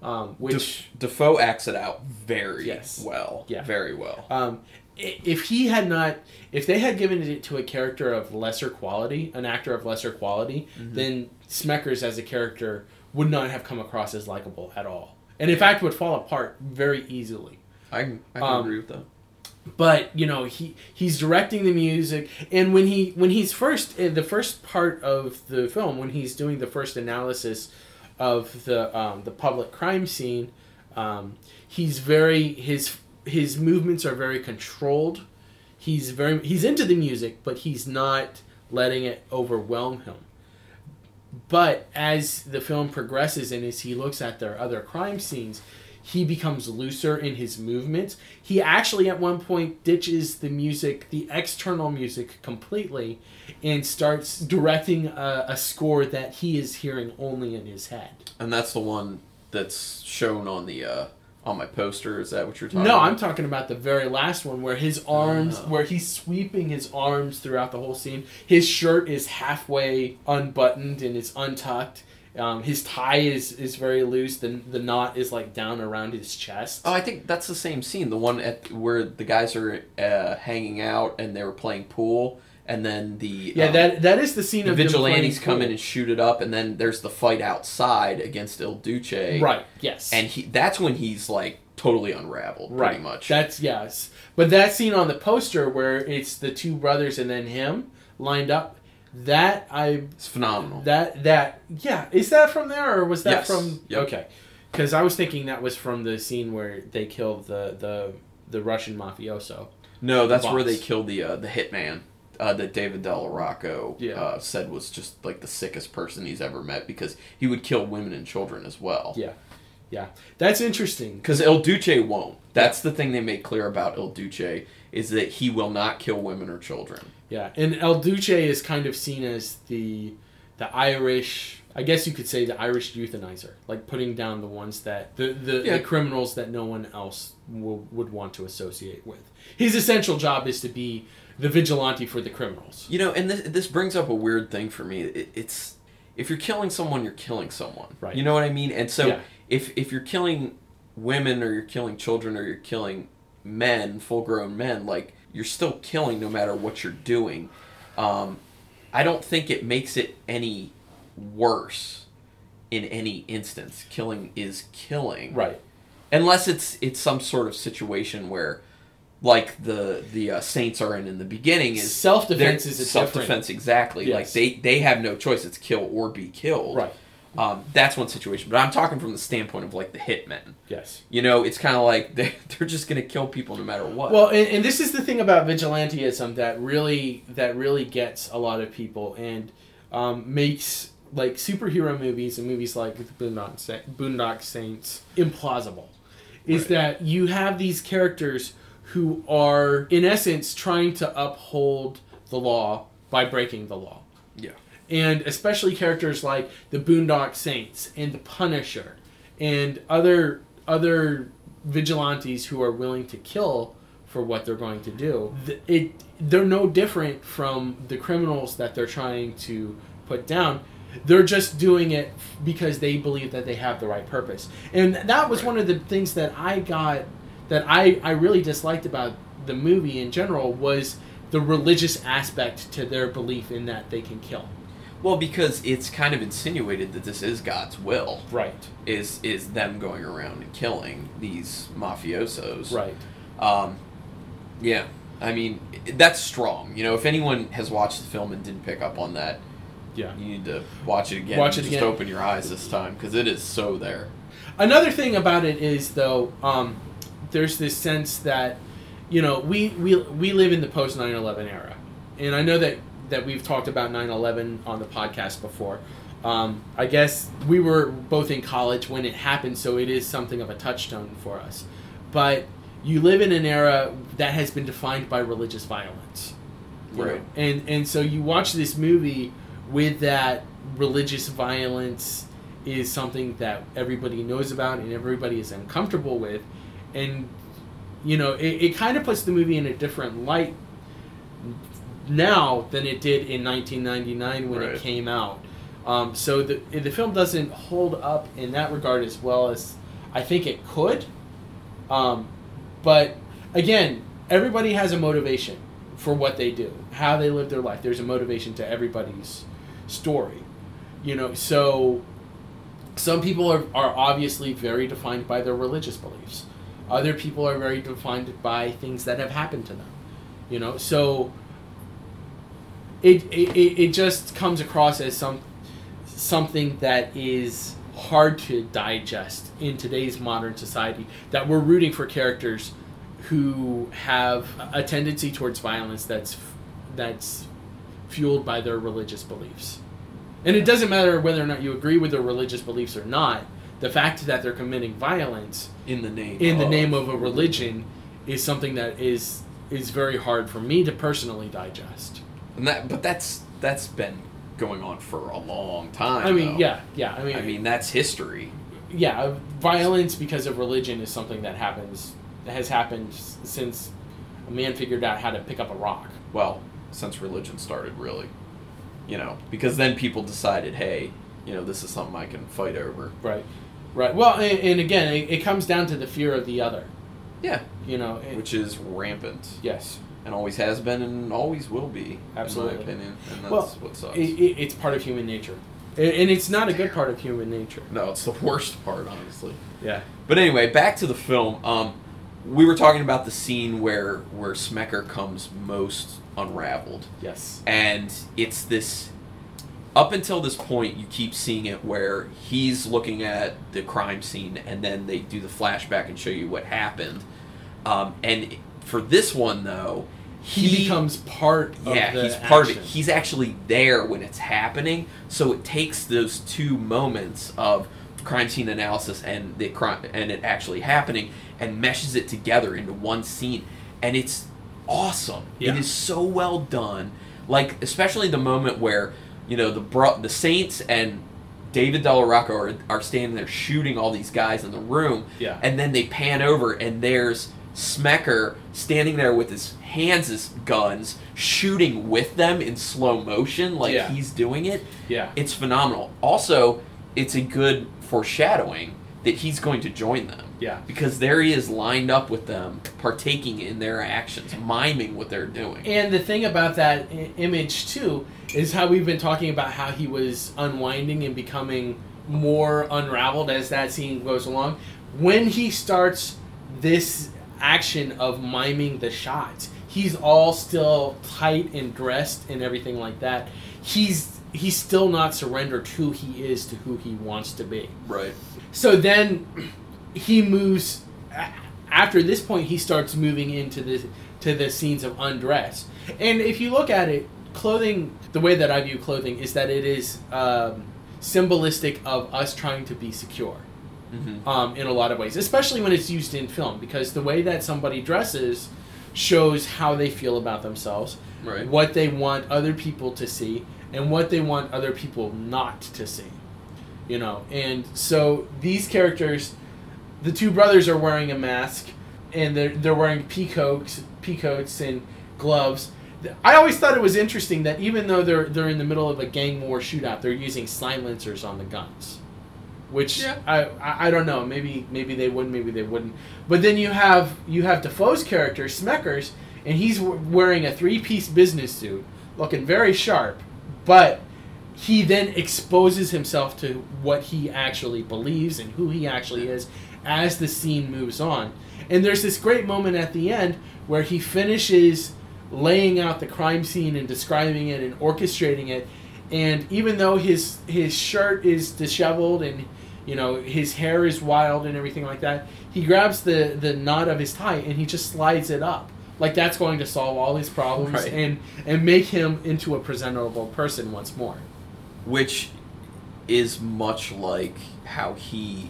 um, which Def- Dafoe acts it out very Yes. well. Yeah. Very well. Um, if he had not, if they had given it to a character of lesser quality, an actor of lesser quality, Mm-hmm. then Smeckers as a character would not have come across as likable at all, and in fact would fall apart very easily. I, I can um, agree with that. But you know he he's directing the music, and when he when he's first the first part of the film, when he's doing the first analysis of the um, the public crime scene, um, he's very his his movements are very controlled. He's very he's into the music, but he's not letting it overwhelm him. But as the film progresses and as he looks at their other crime scenes, he becomes looser in his movements. He actually, at one point, ditches the music, the external music, completely and starts directing a, a score that he is hearing only in his head. And that's the one that's shown on the uh, on my poster. Is that what you're talking about? No, about? I'm talking about the very last one where his arms, Oh. where he's sweeping his arms throughout the whole scene. His shirt is halfway unbuttoned and it's untucked. Um, his tie is, is very loose. The, the knot is like down around his chest. Oh, I think that's the same scene. The one at where the guys are uh, hanging out and they were playing pool, and then the yeah, um, that that is the scene the of vigilantes come in and shoot it up, and then there's the fight outside against Il Duce. right. Yes, And he that's when he's like totally unraveled, right. pretty much. That's yes, but that scene on the poster where it's the two brothers and then him lined up. That I it's phenomenal. That that yeah, is that from there or was that Yes. from? Yep. Okay, because I was thinking that was from the scene where they killed the the the Russian mafioso. No, that's boss. where they killed the uh, the hitman uh, that David Del Rocco Yeah. uh, said was just like the sickest person he's ever met because he would kill women and children as well. Yeah, yeah, that's interesting. Because El Duce won't. That's the thing they make clear about El Duce is that he will not kill women or children. Yeah, and El Duce is kind of seen as the the Irish. I guess you could say the Irish euthanizer, like putting down the ones that the the, Yeah. the criminals that no one else will, would want to associate with. His essential job is to be the vigilante for the criminals. You know, and this this brings up a weird thing for me. It, it's if you're killing someone, you're killing someone. Right. You know what I mean? And so Yeah. if if you're killing women or you're killing children or you're killing men, full grown men, like you're still killing no matter what you're doing. Um, I don't think it makes it any worse in any instance. Killing is killing Right. unless it's it's some sort of situation where like the the uh, saints are in in the beginning is Self-defense is self-defense exactly like they they have no choice it's kill or be killed Right. Um, that's one situation, but I'm talking from the standpoint of like the hitmen. Yes. You know, it's kind of like they they're just gonna kill people no matter what. Well, and, and this is the thing about vigilanteism that really that really gets a lot of people and um, makes like superhero movies and movies like Boondock, Sa- Boondock Saints implausible. Is Right. that you have these characters who are in essence trying to uphold the law by breaking the law. yeah, and especially characters like the Boondock Saints and the Punisher and other other vigilantes who are willing to kill for what they're going to do. It they're no different from the criminals that they're trying to put down. They're just doing it because they believe that they have the right purpose. And that was Right. one of the things that I got that I, I really disliked about the movie in general was the religious aspect to their belief in that they can kill. Well, because it's kind of insinuated that this is God's will. Right. Is is them going around and killing these mafiosos? Right. Um, yeah, I mean that's strong. You know, if anyone has watched the film and didn't pick up on that, Yeah. you need to watch it again. Watch it Just again. open your eyes this time because it is so there. Another thing about it is though, um, there's this sense that, you know, we, we we live in the post 9/11 era, and I know that that we've talked about 9/11 on the podcast before. Um, I guess we were both in college when it happened, so it is something of a touchstone for us. But you live in an era that has been defined by religious violence. you know? Right. And and so you watch this movie with that religious violence is something that everybody knows about and everybody is uncomfortable with, and you know it, it kind of puts the movie in a different light now than it did in 1999 when it came out. Um, so the the film doesn't hold up in that regard as well as I think it could. Um, but again, everybody has a motivation for what they do, how they live their life. There's a motivation to everybody's story, you know. So some people are, are obviously very defined by their religious beliefs. Other people are very defined by things that have happened to them, you know. So it it, it, just comes across as some something that is hard to digest in today's modern society that we're rooting for characters who have a tendency towards violence that's that's fueled by their religious beliefs. And it doesn't matter whether or not you agree with their religious beliefs or not. The fact that they're committing violence In the name. in the of- name of a religion is something that is is very hard for me to personally digest. And that, but that's that's been going on for a long time. I mean, though. yeah, yeah. I mean, I mean that's history. yeah, uh, violence because of religion is something that happens that has happened since a man figured out how to pick up a rock. Well, since religion started, really. You know, because then people decided, hey, you know, this is something I can fight over. Right. Right. Well, and, and again, it, it comes down to the fear of the other. Yeah, You know. It, which is rampant yes. And always has been and always will be. Absolutely. in my opinion, and that's Well, what sucks. It, it, it's part of human nature, and, it's not a good part of human nature. no, it's the worst part, honestly. Yeah. But anyway, back to the film. Um, we were talking about the scene where where Smecker comes most unraveled, Yes. and it's this. Up until this point, you keep seeing it where he's looking at the crime scene, and then they do the flashback and show you what happened. Um, and for this one, though, He, becomes part of yeah, he's part of it. He's actually there when it's happening, so it takes those two moments of crime scene analysis and the crime and it actually happening and meshes it together into one scene, and it's awesome. Yeah. It is so well done. Like especially the moment where you know the bro- the Saints and David Della Rocco are, are standing there shooting all these guys in the room, Yeah. and then they pan over and there's Smecker standing there with his hands as guns, shooting with them in slow motion, like Yeah. he's doing it. Yeah. It's phenomenal. Also, it's a good foreshadowing that he's going to join them. Yeah. Because there he is lined up with them, partaking in their actions, miming what they're doing. And the thing about that I- image too is how we've been talking about how he was unwinding and becoming more unraveled as that scene goes along. When he starts this action of miming the shots, he's all still tight and dressed and everything like that. He's he's still not surrendered who he is to who he wants to be. Right. So then he moves after this point he starts moving into the to the scenes of undress. And if you look at it, clothing the way that I view clothing is that it is um, symbolistic of us trying to be secure. Mm-hmm. Um, in a lot of ways, especially when it's used in film, because the way that somebody dresses shows how they feel about themselves, Right. what they want other people to see, and what they want other people not to see. You know, and so these characters, the two brothers are wearing a mask, and they're they're wearing peacoats, peacoats and gloves. I always thought it was interesting that even though they're they're in the middle of a gang war shootout, they're using silencers on the guns, which Yeah. I, I I don't know. Maybe maybe they would, maybe they wouldn't. But then you have you have Dafoe's character Smeckers, and he's w- wearing a three piece business suit, looking very sharp, but he then exposes himself to what he actually believes and who he actually is as the scene moves on. And there's this great moment at the end where he finishes laying out the crime scene and describing it and orchestrating it. And even though his his shirt is disheveled and you know his hair is wild and everything like that, he grabs the the knot of his tie and he just slides it up. Like that's going to solve all his problems Right. and and make him into a presentable person once more. which is much like how he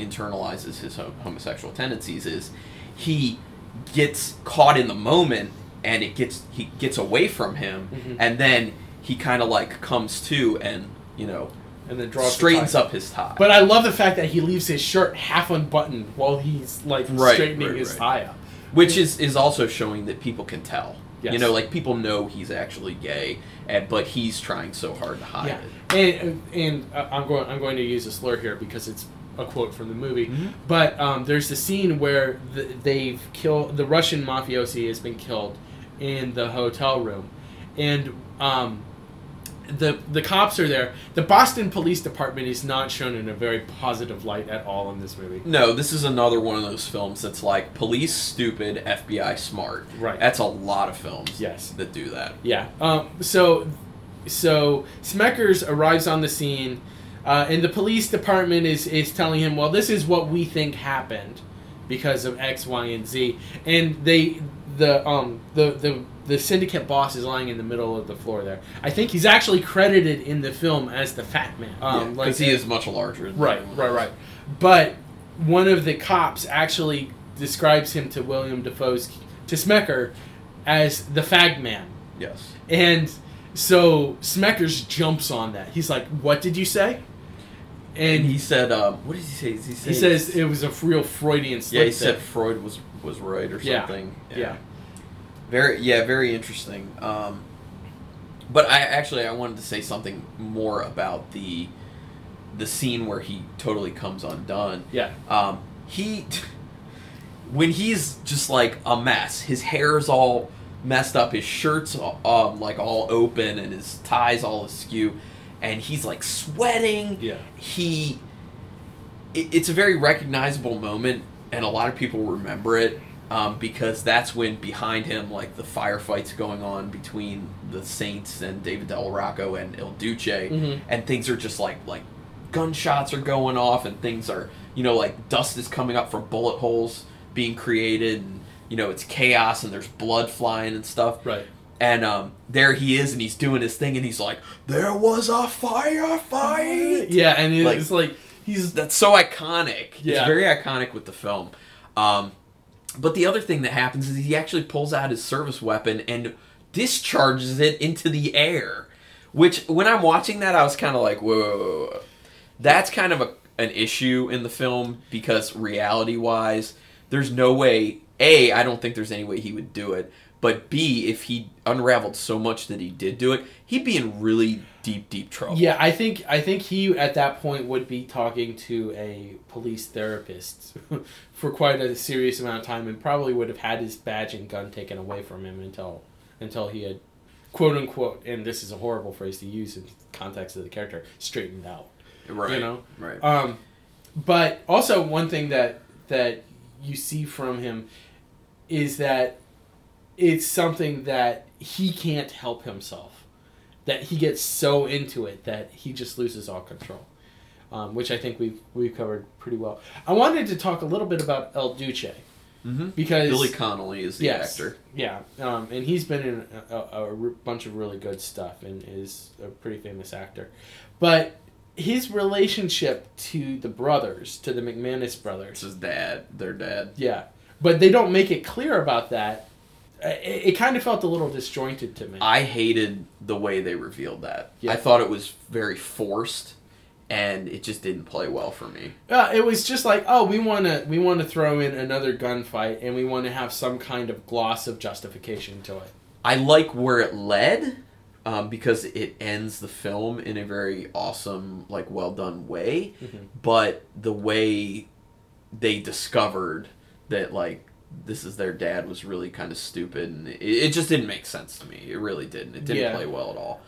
internalizes his homosexual tendencies is he gets caught in the moment and it gets he gets away from him Mhm. and then he kind of like comes to and you know And then draws the straightens tie. up his tie But I love the fact that he leaves his shirt half unbuttoned while he's like Right, straightening right, his right. tie up. which is is also showing that people can tell you know like people know he's actually gay and but he's trying so hard to hide Yeah, it and and uh, I'm going I'm going to use a slur here because it's a quote from the movie. Mhm. But um, there's the scene where the, they've killed the Russian mafiosi has been killed in the hotel room, and um, the the cops are there. The Boston Police Department is not shown in a very positive light at all in this movie. No, this is another one of those films that's like police stupid, FBI smart. Right. That's a lot of films. Yes. That do that. Yeah. Um, so, so Smeckers arrives on the scene, uh, and the police department is is telling him, "Well, this is what we think happened because of X, Y, and Z." And they, the um, the the the syndicate boss is lying in the middle of the floor there. I think he's actually credited in the film as the Fat Man. Um, Because he is much larger. Than Right, right, right. But one of the cops actually describes him to William Dafoe's to Smecker as the Fag Man. Yes. And so Smeckers jumps on that. He's like, "What did you say?" And And he said, um, "What did he say? Did he, say he says it was a real Freudian slip. yeah, he said. Freud was was right or Yeah. something. Yeah. Very, yeah, very interesting. Um, but I actually I wanted to say something more about the the scene where he totally comes undone. Yeah. Um, he, when he's just like a mess, his hair's all messed up, his shirt's um like all open, and his tie's all askew, and he's like sweating. Yeah. He, it, it's a very recognizable moment, and a lot of people remember it. Um, because that's when behind him, like the firefights going on between the Saints and David Del Rocco and Il Duce, Mhm. and things are just like like gunshots are going off and things are you know like dust is coming up from bullet holes being created and you know it's chaos and there's blood flying and stuff Right. and um, there he is and he's doing his thing and he's like there was a firefight Yeah, and it's Like- like, he's that's so iconic it's Yeah. very iconic with the film um, but the other thing that happens is he actually pulls out his service weapon and discharges it into the air. Which when i'm watching that i was kind of like whoa, that's kind of a, an issue in the film because reality wise there's no way a i don't think there's any way he would do it but b if he unraveled so much that he did do it he'd be in really deep deep trouble. Yeah, I think I think he at that point would be talking to a police therapist for quite a serious amount of time, and probably would have had his badge and gun taken away from him until until he had quote unquote, and this is a horrible phrase to use in context of the character, straightened out. right You know? right Um, but also one thing that that you see from him is that it's something that he can't help himself. that he gets so into it that he just loses all control. Um, which I think we've we've covered pretty well. I wanted to talk a little bit about El Duce Mm-hmm. because Billy Connolly is the Yes. actor. Yeah, um, and he's been in a bunch of really good stuff and is a pretty famous actor. But his relationship to the brothers, to the McManus It's brothers, his dad, their dad. yeah, but they don't make it clear about that. It, it kind of felt a little disjointed to me. I hated the way they revealed that. Yeah. I thought it was very forced, and it just didn't play well for me. Uh, it was just like, oh, we want to we want to throw in another gunfight, and we want to have some kind of gloss of justification to it. I like where it led um, because it ends the film in a very awesome, like well done way. Mhm. But the way they discovered that like this is their dad was really kind of stupid, and it, it just didn't make sense to me. It really didn't. It didn't Yeah. play well at all.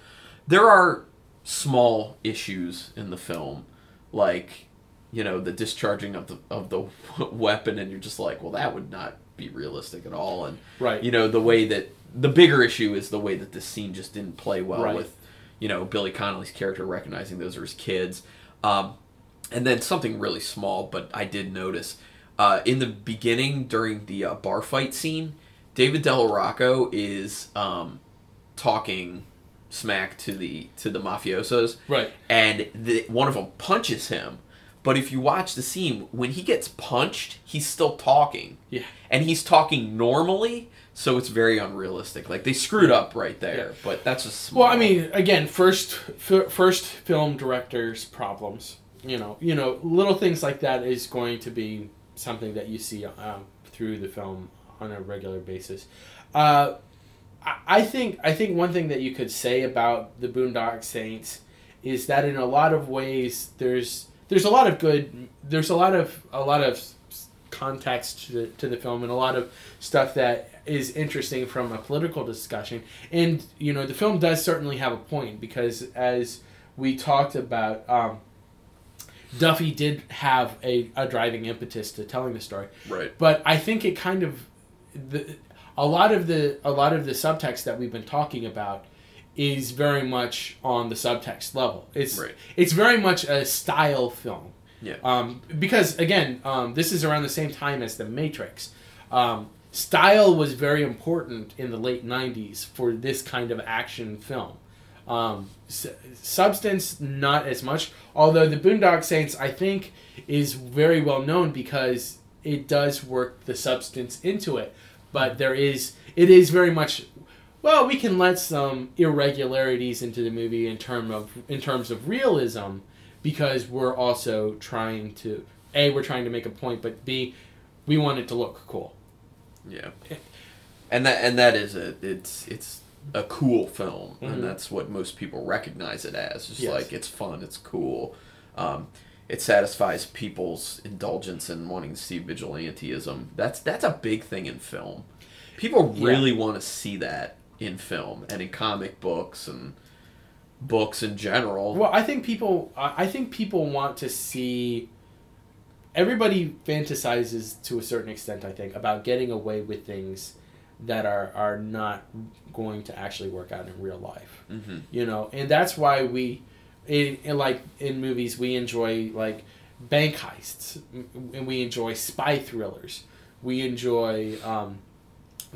There are small issues in the film, like you know the discharging of the of the weapon, and you're just like, well, that would not be realistic at all, and Right. you know the way that the bigger issue is the way that this scene just didn't play well Right. with you know Billy Connolly's character recognizing those are his kids um, and then something really small but I did notice uh, in the beginning during the uh, bar fight scene David Del Rocco is um, talking smack to the to the mafiosos Right. and the, one of them punches him but if you watch the scene when he gets punched he's still talking Yeah. and he's talking normally so it's very unrealistic like they screwed up right there Yeah. but that's just small. Well, I mean, again, first f- first film directors' problems. You know, you know, little things like that is going to be something that you see um, through the film on a regular basis. Uh, I, I think I think one thing that you could say about the Boondock Saints is that in a lot of ways there's there's a lot of good there's a lot of a lot of context to the, to the film and a lot of stuff that is interesting from a political discussion. And you know the film does certainly have a point because as we talked about um, Duffy did have a, a driving impetus to telling the story. Right. But I think it kind of the a lot of the a lot of the subtext that we've been talking about is very much on the subtext level. It's Right. it's very much a style film. Yeah. Um, because again, um, this is around the same time as the Matrix. Um, style was very important in the late '90s for this kind of action film. Um, s- substance, not as much. Although the Boondock Saints, I think, is very well known because it does work the substance into it. But there is, it is very much. Well, we can let some irregularities into the movie in term of in terms of realism, because we're also trying to a we're trying to make a point, but b we want it to look cool. yeah and that and that is it it's it's a cool film Mhm. and that's what most people recognize it as just Yes. like it's fun it's cool um, it satisfies people's indulgence in wanting to see vigilanteism that's that's a big thing in film people Yeah. really want to see that in film and in comic books and books in general Well, I think people. I think people want to see. Everybody fantasizes to a certain extent. I think about getting away with things that are are not going to actually work out in real life. hmm You know, and that's why we, in, in like in movies, we enjoy like bank heists, and we enjoy spy thrillers. We enjoy um,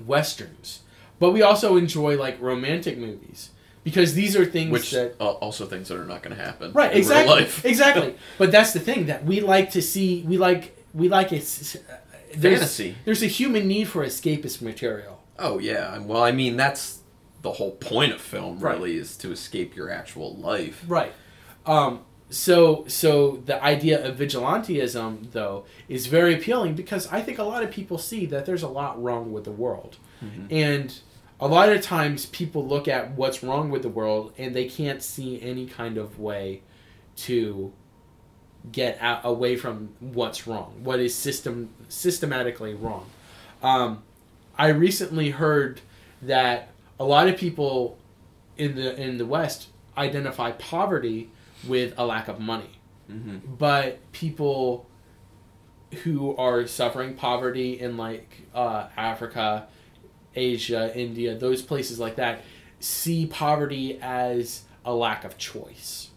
westerns, but we also enjoy like romantic movies because these are things which that uh, also things that are not going to happen right in real exactly life. exactly but that's the thing that we like to see we like we like it there's, Fantasy. there's a human need for escapist material Oh yeah, well I mean that's the whole point of film Right. really is to escape your actual life. right um so so the idea of vigilantism though is very appealing because i think a lot of people see that there's a lot wrong with the world and a lot of times people look at what's wrong with the world and they can't see any kind of way to get out away from what's wrong, what is system systematically wrong. Um, I recently heard that a lot of people in the in the West identify poverty with a lack of money, hmm but people who are suffering poverty in like uh, Africa, Asia, India, those places like that, see poverty as a lack of choice,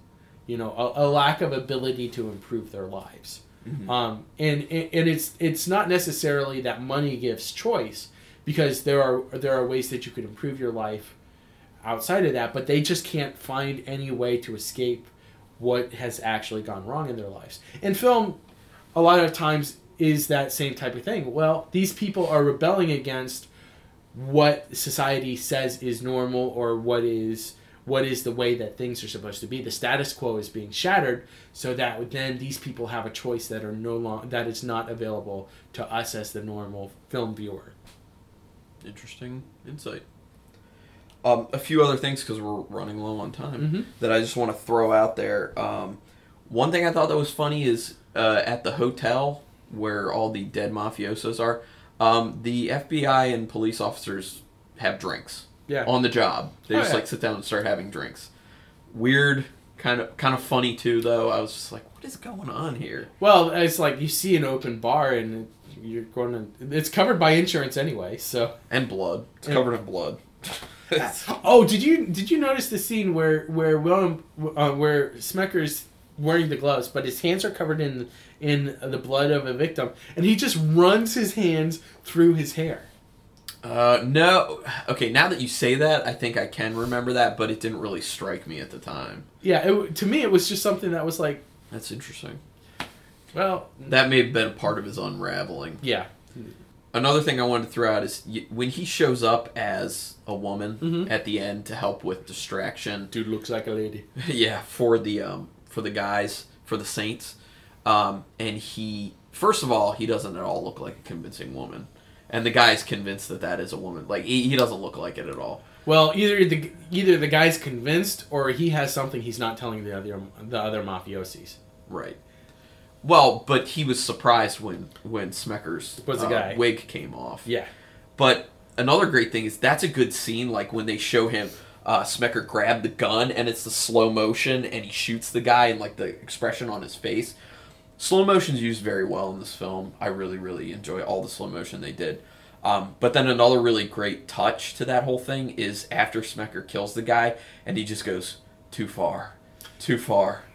you know, a, a lack of ability to improve their lives. Um, and, and it's it's not necessarily that money gives choice because there are there are ways that you could improve your life outside of that, but they just can't find any way to escape what has actually gone wrong in their lives. And film, a lot of times, is that same type of thing. Well, these people are rebelling against what society says is normal or what is what is the way that things are supposed to be. The status quo is being shattered, so that then these people have a choice that are no long that is not available to us as the normal film viewer. Interesting insight. Um, a few other things because we're running low on time Mhm. that I just want to throw out there. Um, one thing I thought that was funny is uh, at the hotel where all the dead mafiosos are, um, the FBI and police officers have drinks Yeah. on the job. They Oh, just yeah. like sit down and start having drinks. Weird, kind of kind of funny too. Though I was just like, what is going on here? Well, it's like you see an open bar and you're going to. It's covered by insurance anyway, so. And blood. It's Yeah. covered in blood. Oh, did you did you notice the scene where where William uh, where Smecker's wearing the gloves, but his hands are covered in in the blood of a victim, and he just runs his hands through his hair. Uh, no. Okay, now that you say that, I think I can remember that, but it didn't really strike me at the time. Yeah, it, to me, it was just something that was like, That's interesting. well, That may have been a part of his unraveling. yeah, Another thing I wanted to throw out is y- when he shows up as a woman Mhm. at the end to help with distraction. dude looks like a lady. yeah, for the um for the guys for the Saints, um, and he first of all he doesn't at all look like a convincing woman, and the guy's convinced that that is a woman. Like he, he doesn't look like it at all. Well, either the either the guy's convinced or he has something he's not telling the other the other mafiosis. Right. Well, but he was surprised when when Smecker's Was a uh, guy. wig came off. Yeah, But another great thing is that's a good scene. Like when they show him uh, Smecker grab the gun and it's the slow motion and he shoots the guy and like the expression on his face. Slow motion's used very well in this film. I really really enjoy all the slow motion they did. Um, but then another really great touch to that whole thing is after Smecker kills the guy and he just goes too far, too far.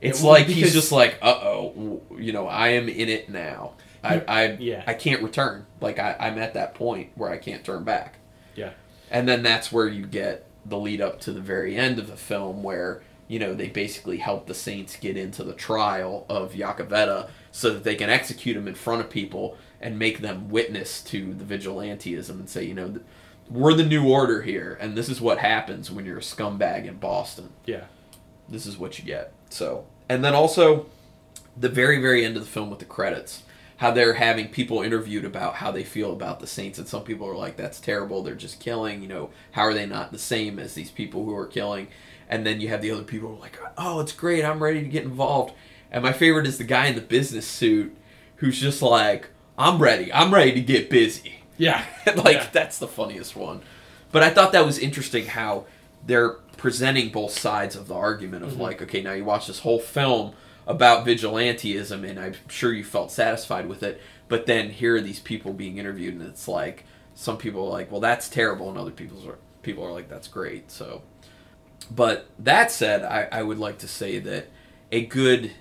It's Yeah, like because- he's just like, uh oh, you know, I am in it now. I, I, Yeah. I can't return. Like I, I'm at that point where I can't turn back. yeah, And then that's where you get the lead up to the very end of the film where, you know, they basically help the Saints get into the trial of Yakavetta so that they can execute him in front of people and make them witness to the vigilantism and say, you know, we're the new order here and this is what happens when you're a scumbag in Boston yeah. This is what you get. So, and then also the very very end of the film with the credits, how they're having people interviewed about how they feel about the Saints, and some people are like, "That's terrible. They're just killing. You know, how are they not the same as these people who are killing?" And then you have the other people who are like, "Oh, it's great. I'm ready to get involved." And my favorite is the guy in the business suit who's just like, "I'm ready. I'm ready to get busy." Yeah, like Yeah. that's the funniest one. But I thought that was interesting how they're presenting both sides of the argument of like, okay, now you watch this whole film about vigilantism, and I'm sure you felt satisfied with it. But then here are these people being interviewed, and it's like some people are like, well, that's terrible, and other people's are, people are like, that's great. So, but that said, I, I would like to say that a good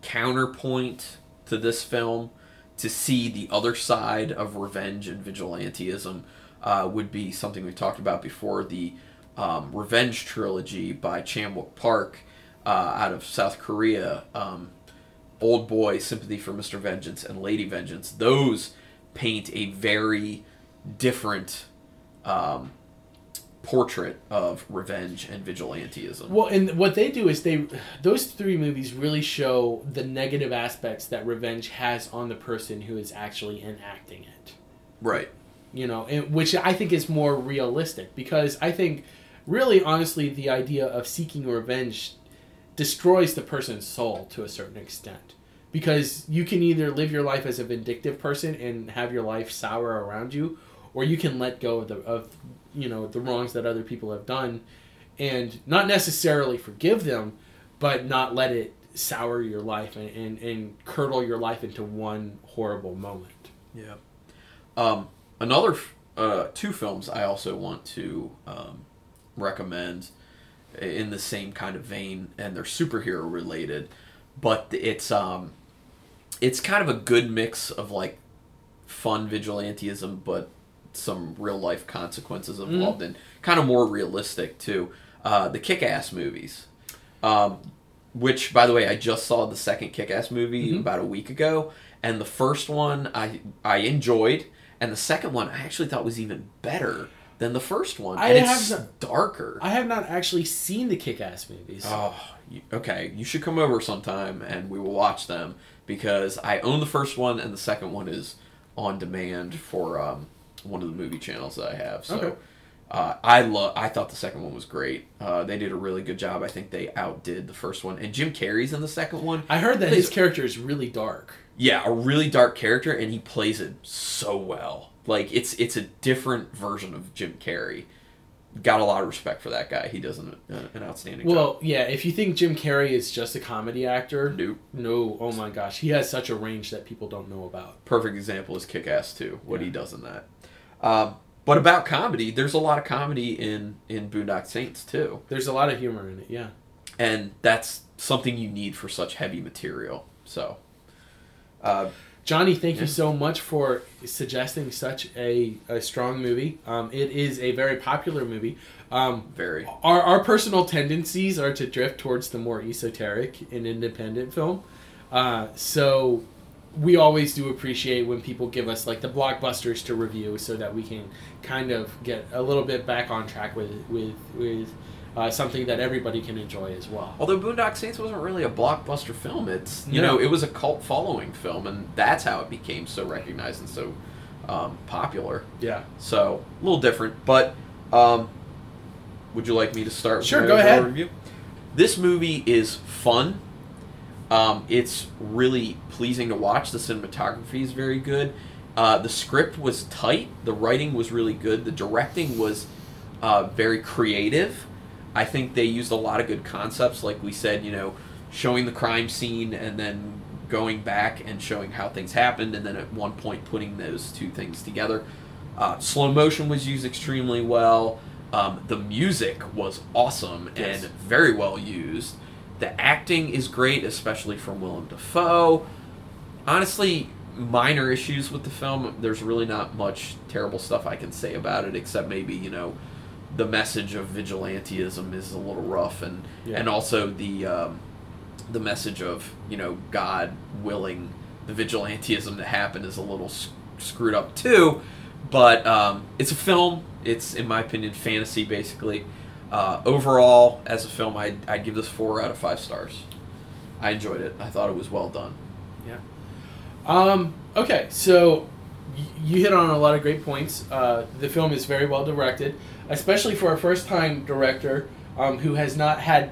counterpoint to this film to see the other side of revenge and vigilantism uh, would be something we talked about before the um, Revenge trilogy by Chan Wook Park uh, out of South Korea. Um, Old Boy, Sympathy for Mr. Vengeance, and Lady Vengeance. Those paint a very different um, portrait of revenge and vigilantism. Well, and what they do is they those three movies really show the negative aspects that revenge has on the person who is actually enacting it. Right. You know, and, which I think is more realistic because I think, really, honestly, the idea of seeking revenge destroys the person's soul to a certain extent. Because you can either live your life as a vindictive person and have your life sour around you, or you can let go of the of you know the wrongs that other people have done, and not necessarily forgive them, but not let it sour your life and, and, and curdle your life into one horrible moment. Yeah. Um, another uh, two films I also want to um, recommend in the same kind of vein, and they're superhero related, but it's um, it's kind of a good mix of like fun vigilantism, but some real life consequences involved, and kind of more realistic too. Uh, the Kick Ass movies, um, which by the way, I just saw the second Kick Ass movie Mhm. about a week ago, and the first one I I enjoyed, and the second one I actually thought was even better than the first one, I and it's not- darker. I have not actually seen the Kick-Ass movies. Oh, you- okay. You should come over sometime and we will watch them because I own the first one and the second one is on demand for um, one of the movie channels that I have. So Okay. uh, I love. I thought the second one was great. Uh, they did a really good job. I think they outdid the first one. And Jim Carrey's in the second one. I heard that his character is really dark. Yeah, a really dark character, and he plays it so well. Like it's it's a different version of Jim Carrey. Got a lot of respect for that guy. He does an, uh, an outstanding job. Well, yeah, if you think Jim Carrey is just a comedy actor, Nope. no, oh my gosh, he has such a range that people don't know about. perfect example is Kick Ass 2, what Yeah. he does in that. Um, but about comedy, there's a lot of comedy in, in Boondock Saints too. There's a lot of humor in it, yeah. And that's something you need for such heavy material. So, uh, Johnny, thank Yeah. you so much for suggesting such a, a strong movie. Um, it is a very popular movie. Um, very. our, our personal tendencies are to drift towards the more esoteric and independent film. Uh, so we always do appreciate when people give us like the blockbusters to review so that we can kind of get a little bit back on track with with with uh, something that everybody can enjoy as well. Although Boondock Saints wasn't really a blockbuster film, it's you No. know it was a cult following film, and that's how it became so recognized and so um, popular. Yeah. So a little different, but um, would you like me to start? Sure, my go ahead. Review? This movie is fun. Um, it's really pleasing to watch. The cinematography is very good. Uh, the script was tight. The writing was really good. The directing was uh, very creative. I think they used a lot of good concepts, like we said, you know, showing the crime scene and then going back and showing how things happened, and then at one point putting those two things together. Uh, slow motion was used extremely well. Um, the music was awesome Yes. and very well used. The acting is great, especially from Willem Dafoe. Honestly, minor issues with the film. There's really not much terrible stuff I can say about it, except maybe you know the message of vigilantism is a little rough, and Yeah. and also the um, the message of you know God willing the vigilantism to happen is a little s- screwed up too. But um, it's a film. It's in my opinion fantasy basically. Uh, overall, as a film, I'd, I'd give this four out of five stars. I enjoyed it. I thought it was well done. Yeah. Um, okay, so you hit on a lot of great points. Uh, the film is very well directed, especially for a first time director um, who has not had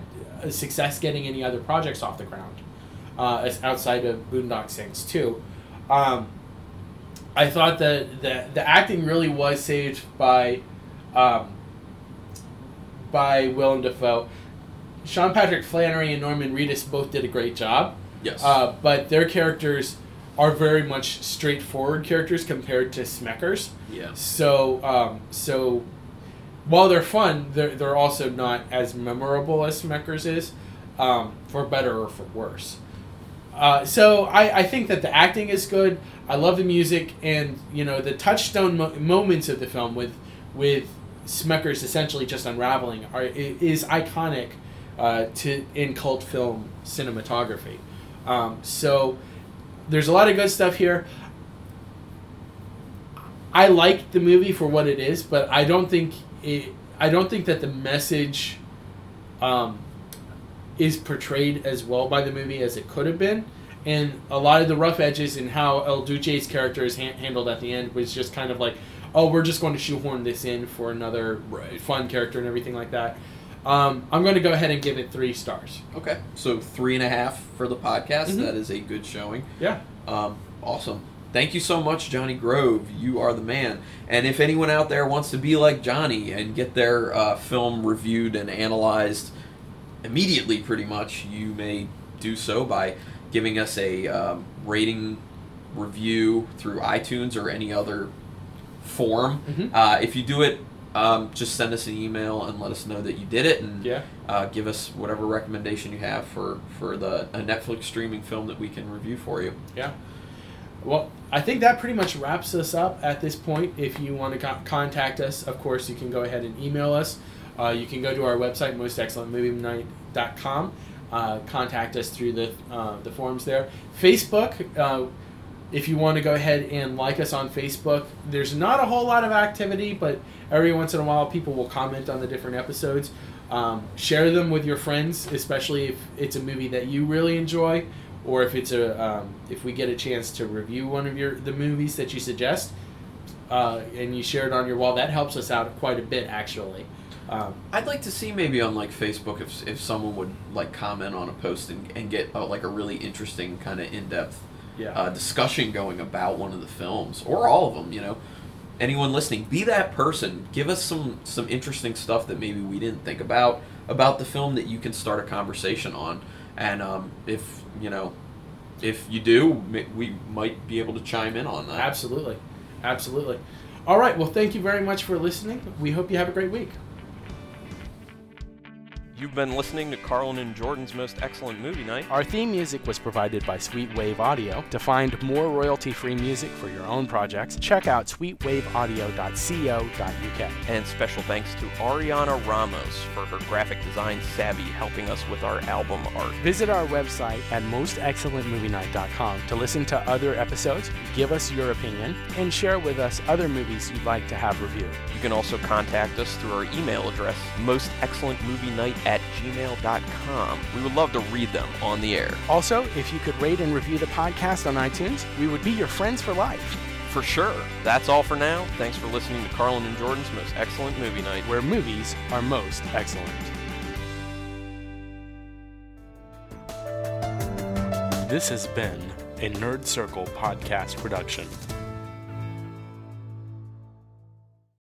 success getting any other projects off the ground uh, outside of Boondock Saints 2. Um, I thought that the, the acting really was saved by um, by Willem Dafoe. Sean Patrick Flanery and Norman Reedus both did a great job. Yes. Uh, but their characters are very much straightforward characters compared to Smecker's. yeah. So, um, so while they're fun, they're, they're also not as memorable as Smecker's is, um, for better or for worse. Uh, so I, I think that the acting is good. I love the music and you know the touchstone mo- moments of the film with with Smecker's essentially just unraveling are is iconic uh, to in cult film cinematography. Um, so there's a lot of good stuff here. I like the movie for what it is, but I don't think it. I don't think that the message um, is portrayed as well by the movie as it could have been. And a lot of the rough edges and how El Duce's character is ha- handled at the end was just kind of like, oh, we're just going to shoehorn this in for another Right. fun character and everything like that. Um, I'm going to go ahead and give it three stars. Okay. So three and a half for the podcast. Mhm. That is a good showing. Yeah. Um, awesome. Thank you so much, Johnny Grove. You are the man. And if anyone out there wants to be like Johnny and get their uh, film reviewed and analyzed immediately, pretty much, you may do so by giving us a um, rating review through iTunes or any other form. Mhm. Uh, if you do it, um, just send us an email and let us know that you did it, and Yeah. uh, give us whatever recommendation you have for for the a Netflix streaming film that we can review for you. Yeah. Well, I think that pretty much wraps us up at this point. If you want to co- contact us, of course, you can go ahead and email us. Uh, you can go to our website, mostexcellentmovienight.com. Uh, contact us through the uh, the forums there. Facebook. If you want to go ahead and like us on Facebook, there's not a whole lot of activity, but every once in a while people will comment on the different episodes. Um, share them with your friends, especially if it's a movie that you really enjoy, or if it's a um, if we get a chance to review one of your the movies that you suggest, uh, and you share it on your wall. That helps us out quite a bit, actually. Um, I'd like to see maybe on like Facebook if, if someone would like comment on a post and, and get uh, like a really interesting kind of in depth yeah. uh, discussion going about one of the films or all of them. You know, anyone listening, be that person. Give us some some interesting stuff that maybe we didn't think about about the film that you can start a conversation on. And um, if you know, if you do, we might be able to chime in on that. Absolutely. Absolutely. All right. Well, thank you very much for listening. We hope you have a great week. You've been listening to Carlin and Jordan's most excellent movie night. Our theme music was provided by Sweet Wave Audio. To find more royalty free music for your own projects, check out sweetwaveaudio.co.uk. And special thanks to Ariana Ramos for her graphic design savvy helping us with our album art. Visit our website at mostexcellentmovienight.com to listen to other episodes, give us your opinion, and share with us other movies you'd like to have reviewed. You can also contact us through our email address, mostexcellentmovienight at gmail.com. We would love to read them on the air. Also, if you could rate and review the podcast on iTunes, we would be your friends for life, For sure. That's all for now. Thanks for listening to Carlin and Jordan's most excellent movie night. where movies are most excellent. This has been a Nerd Circle podcast production.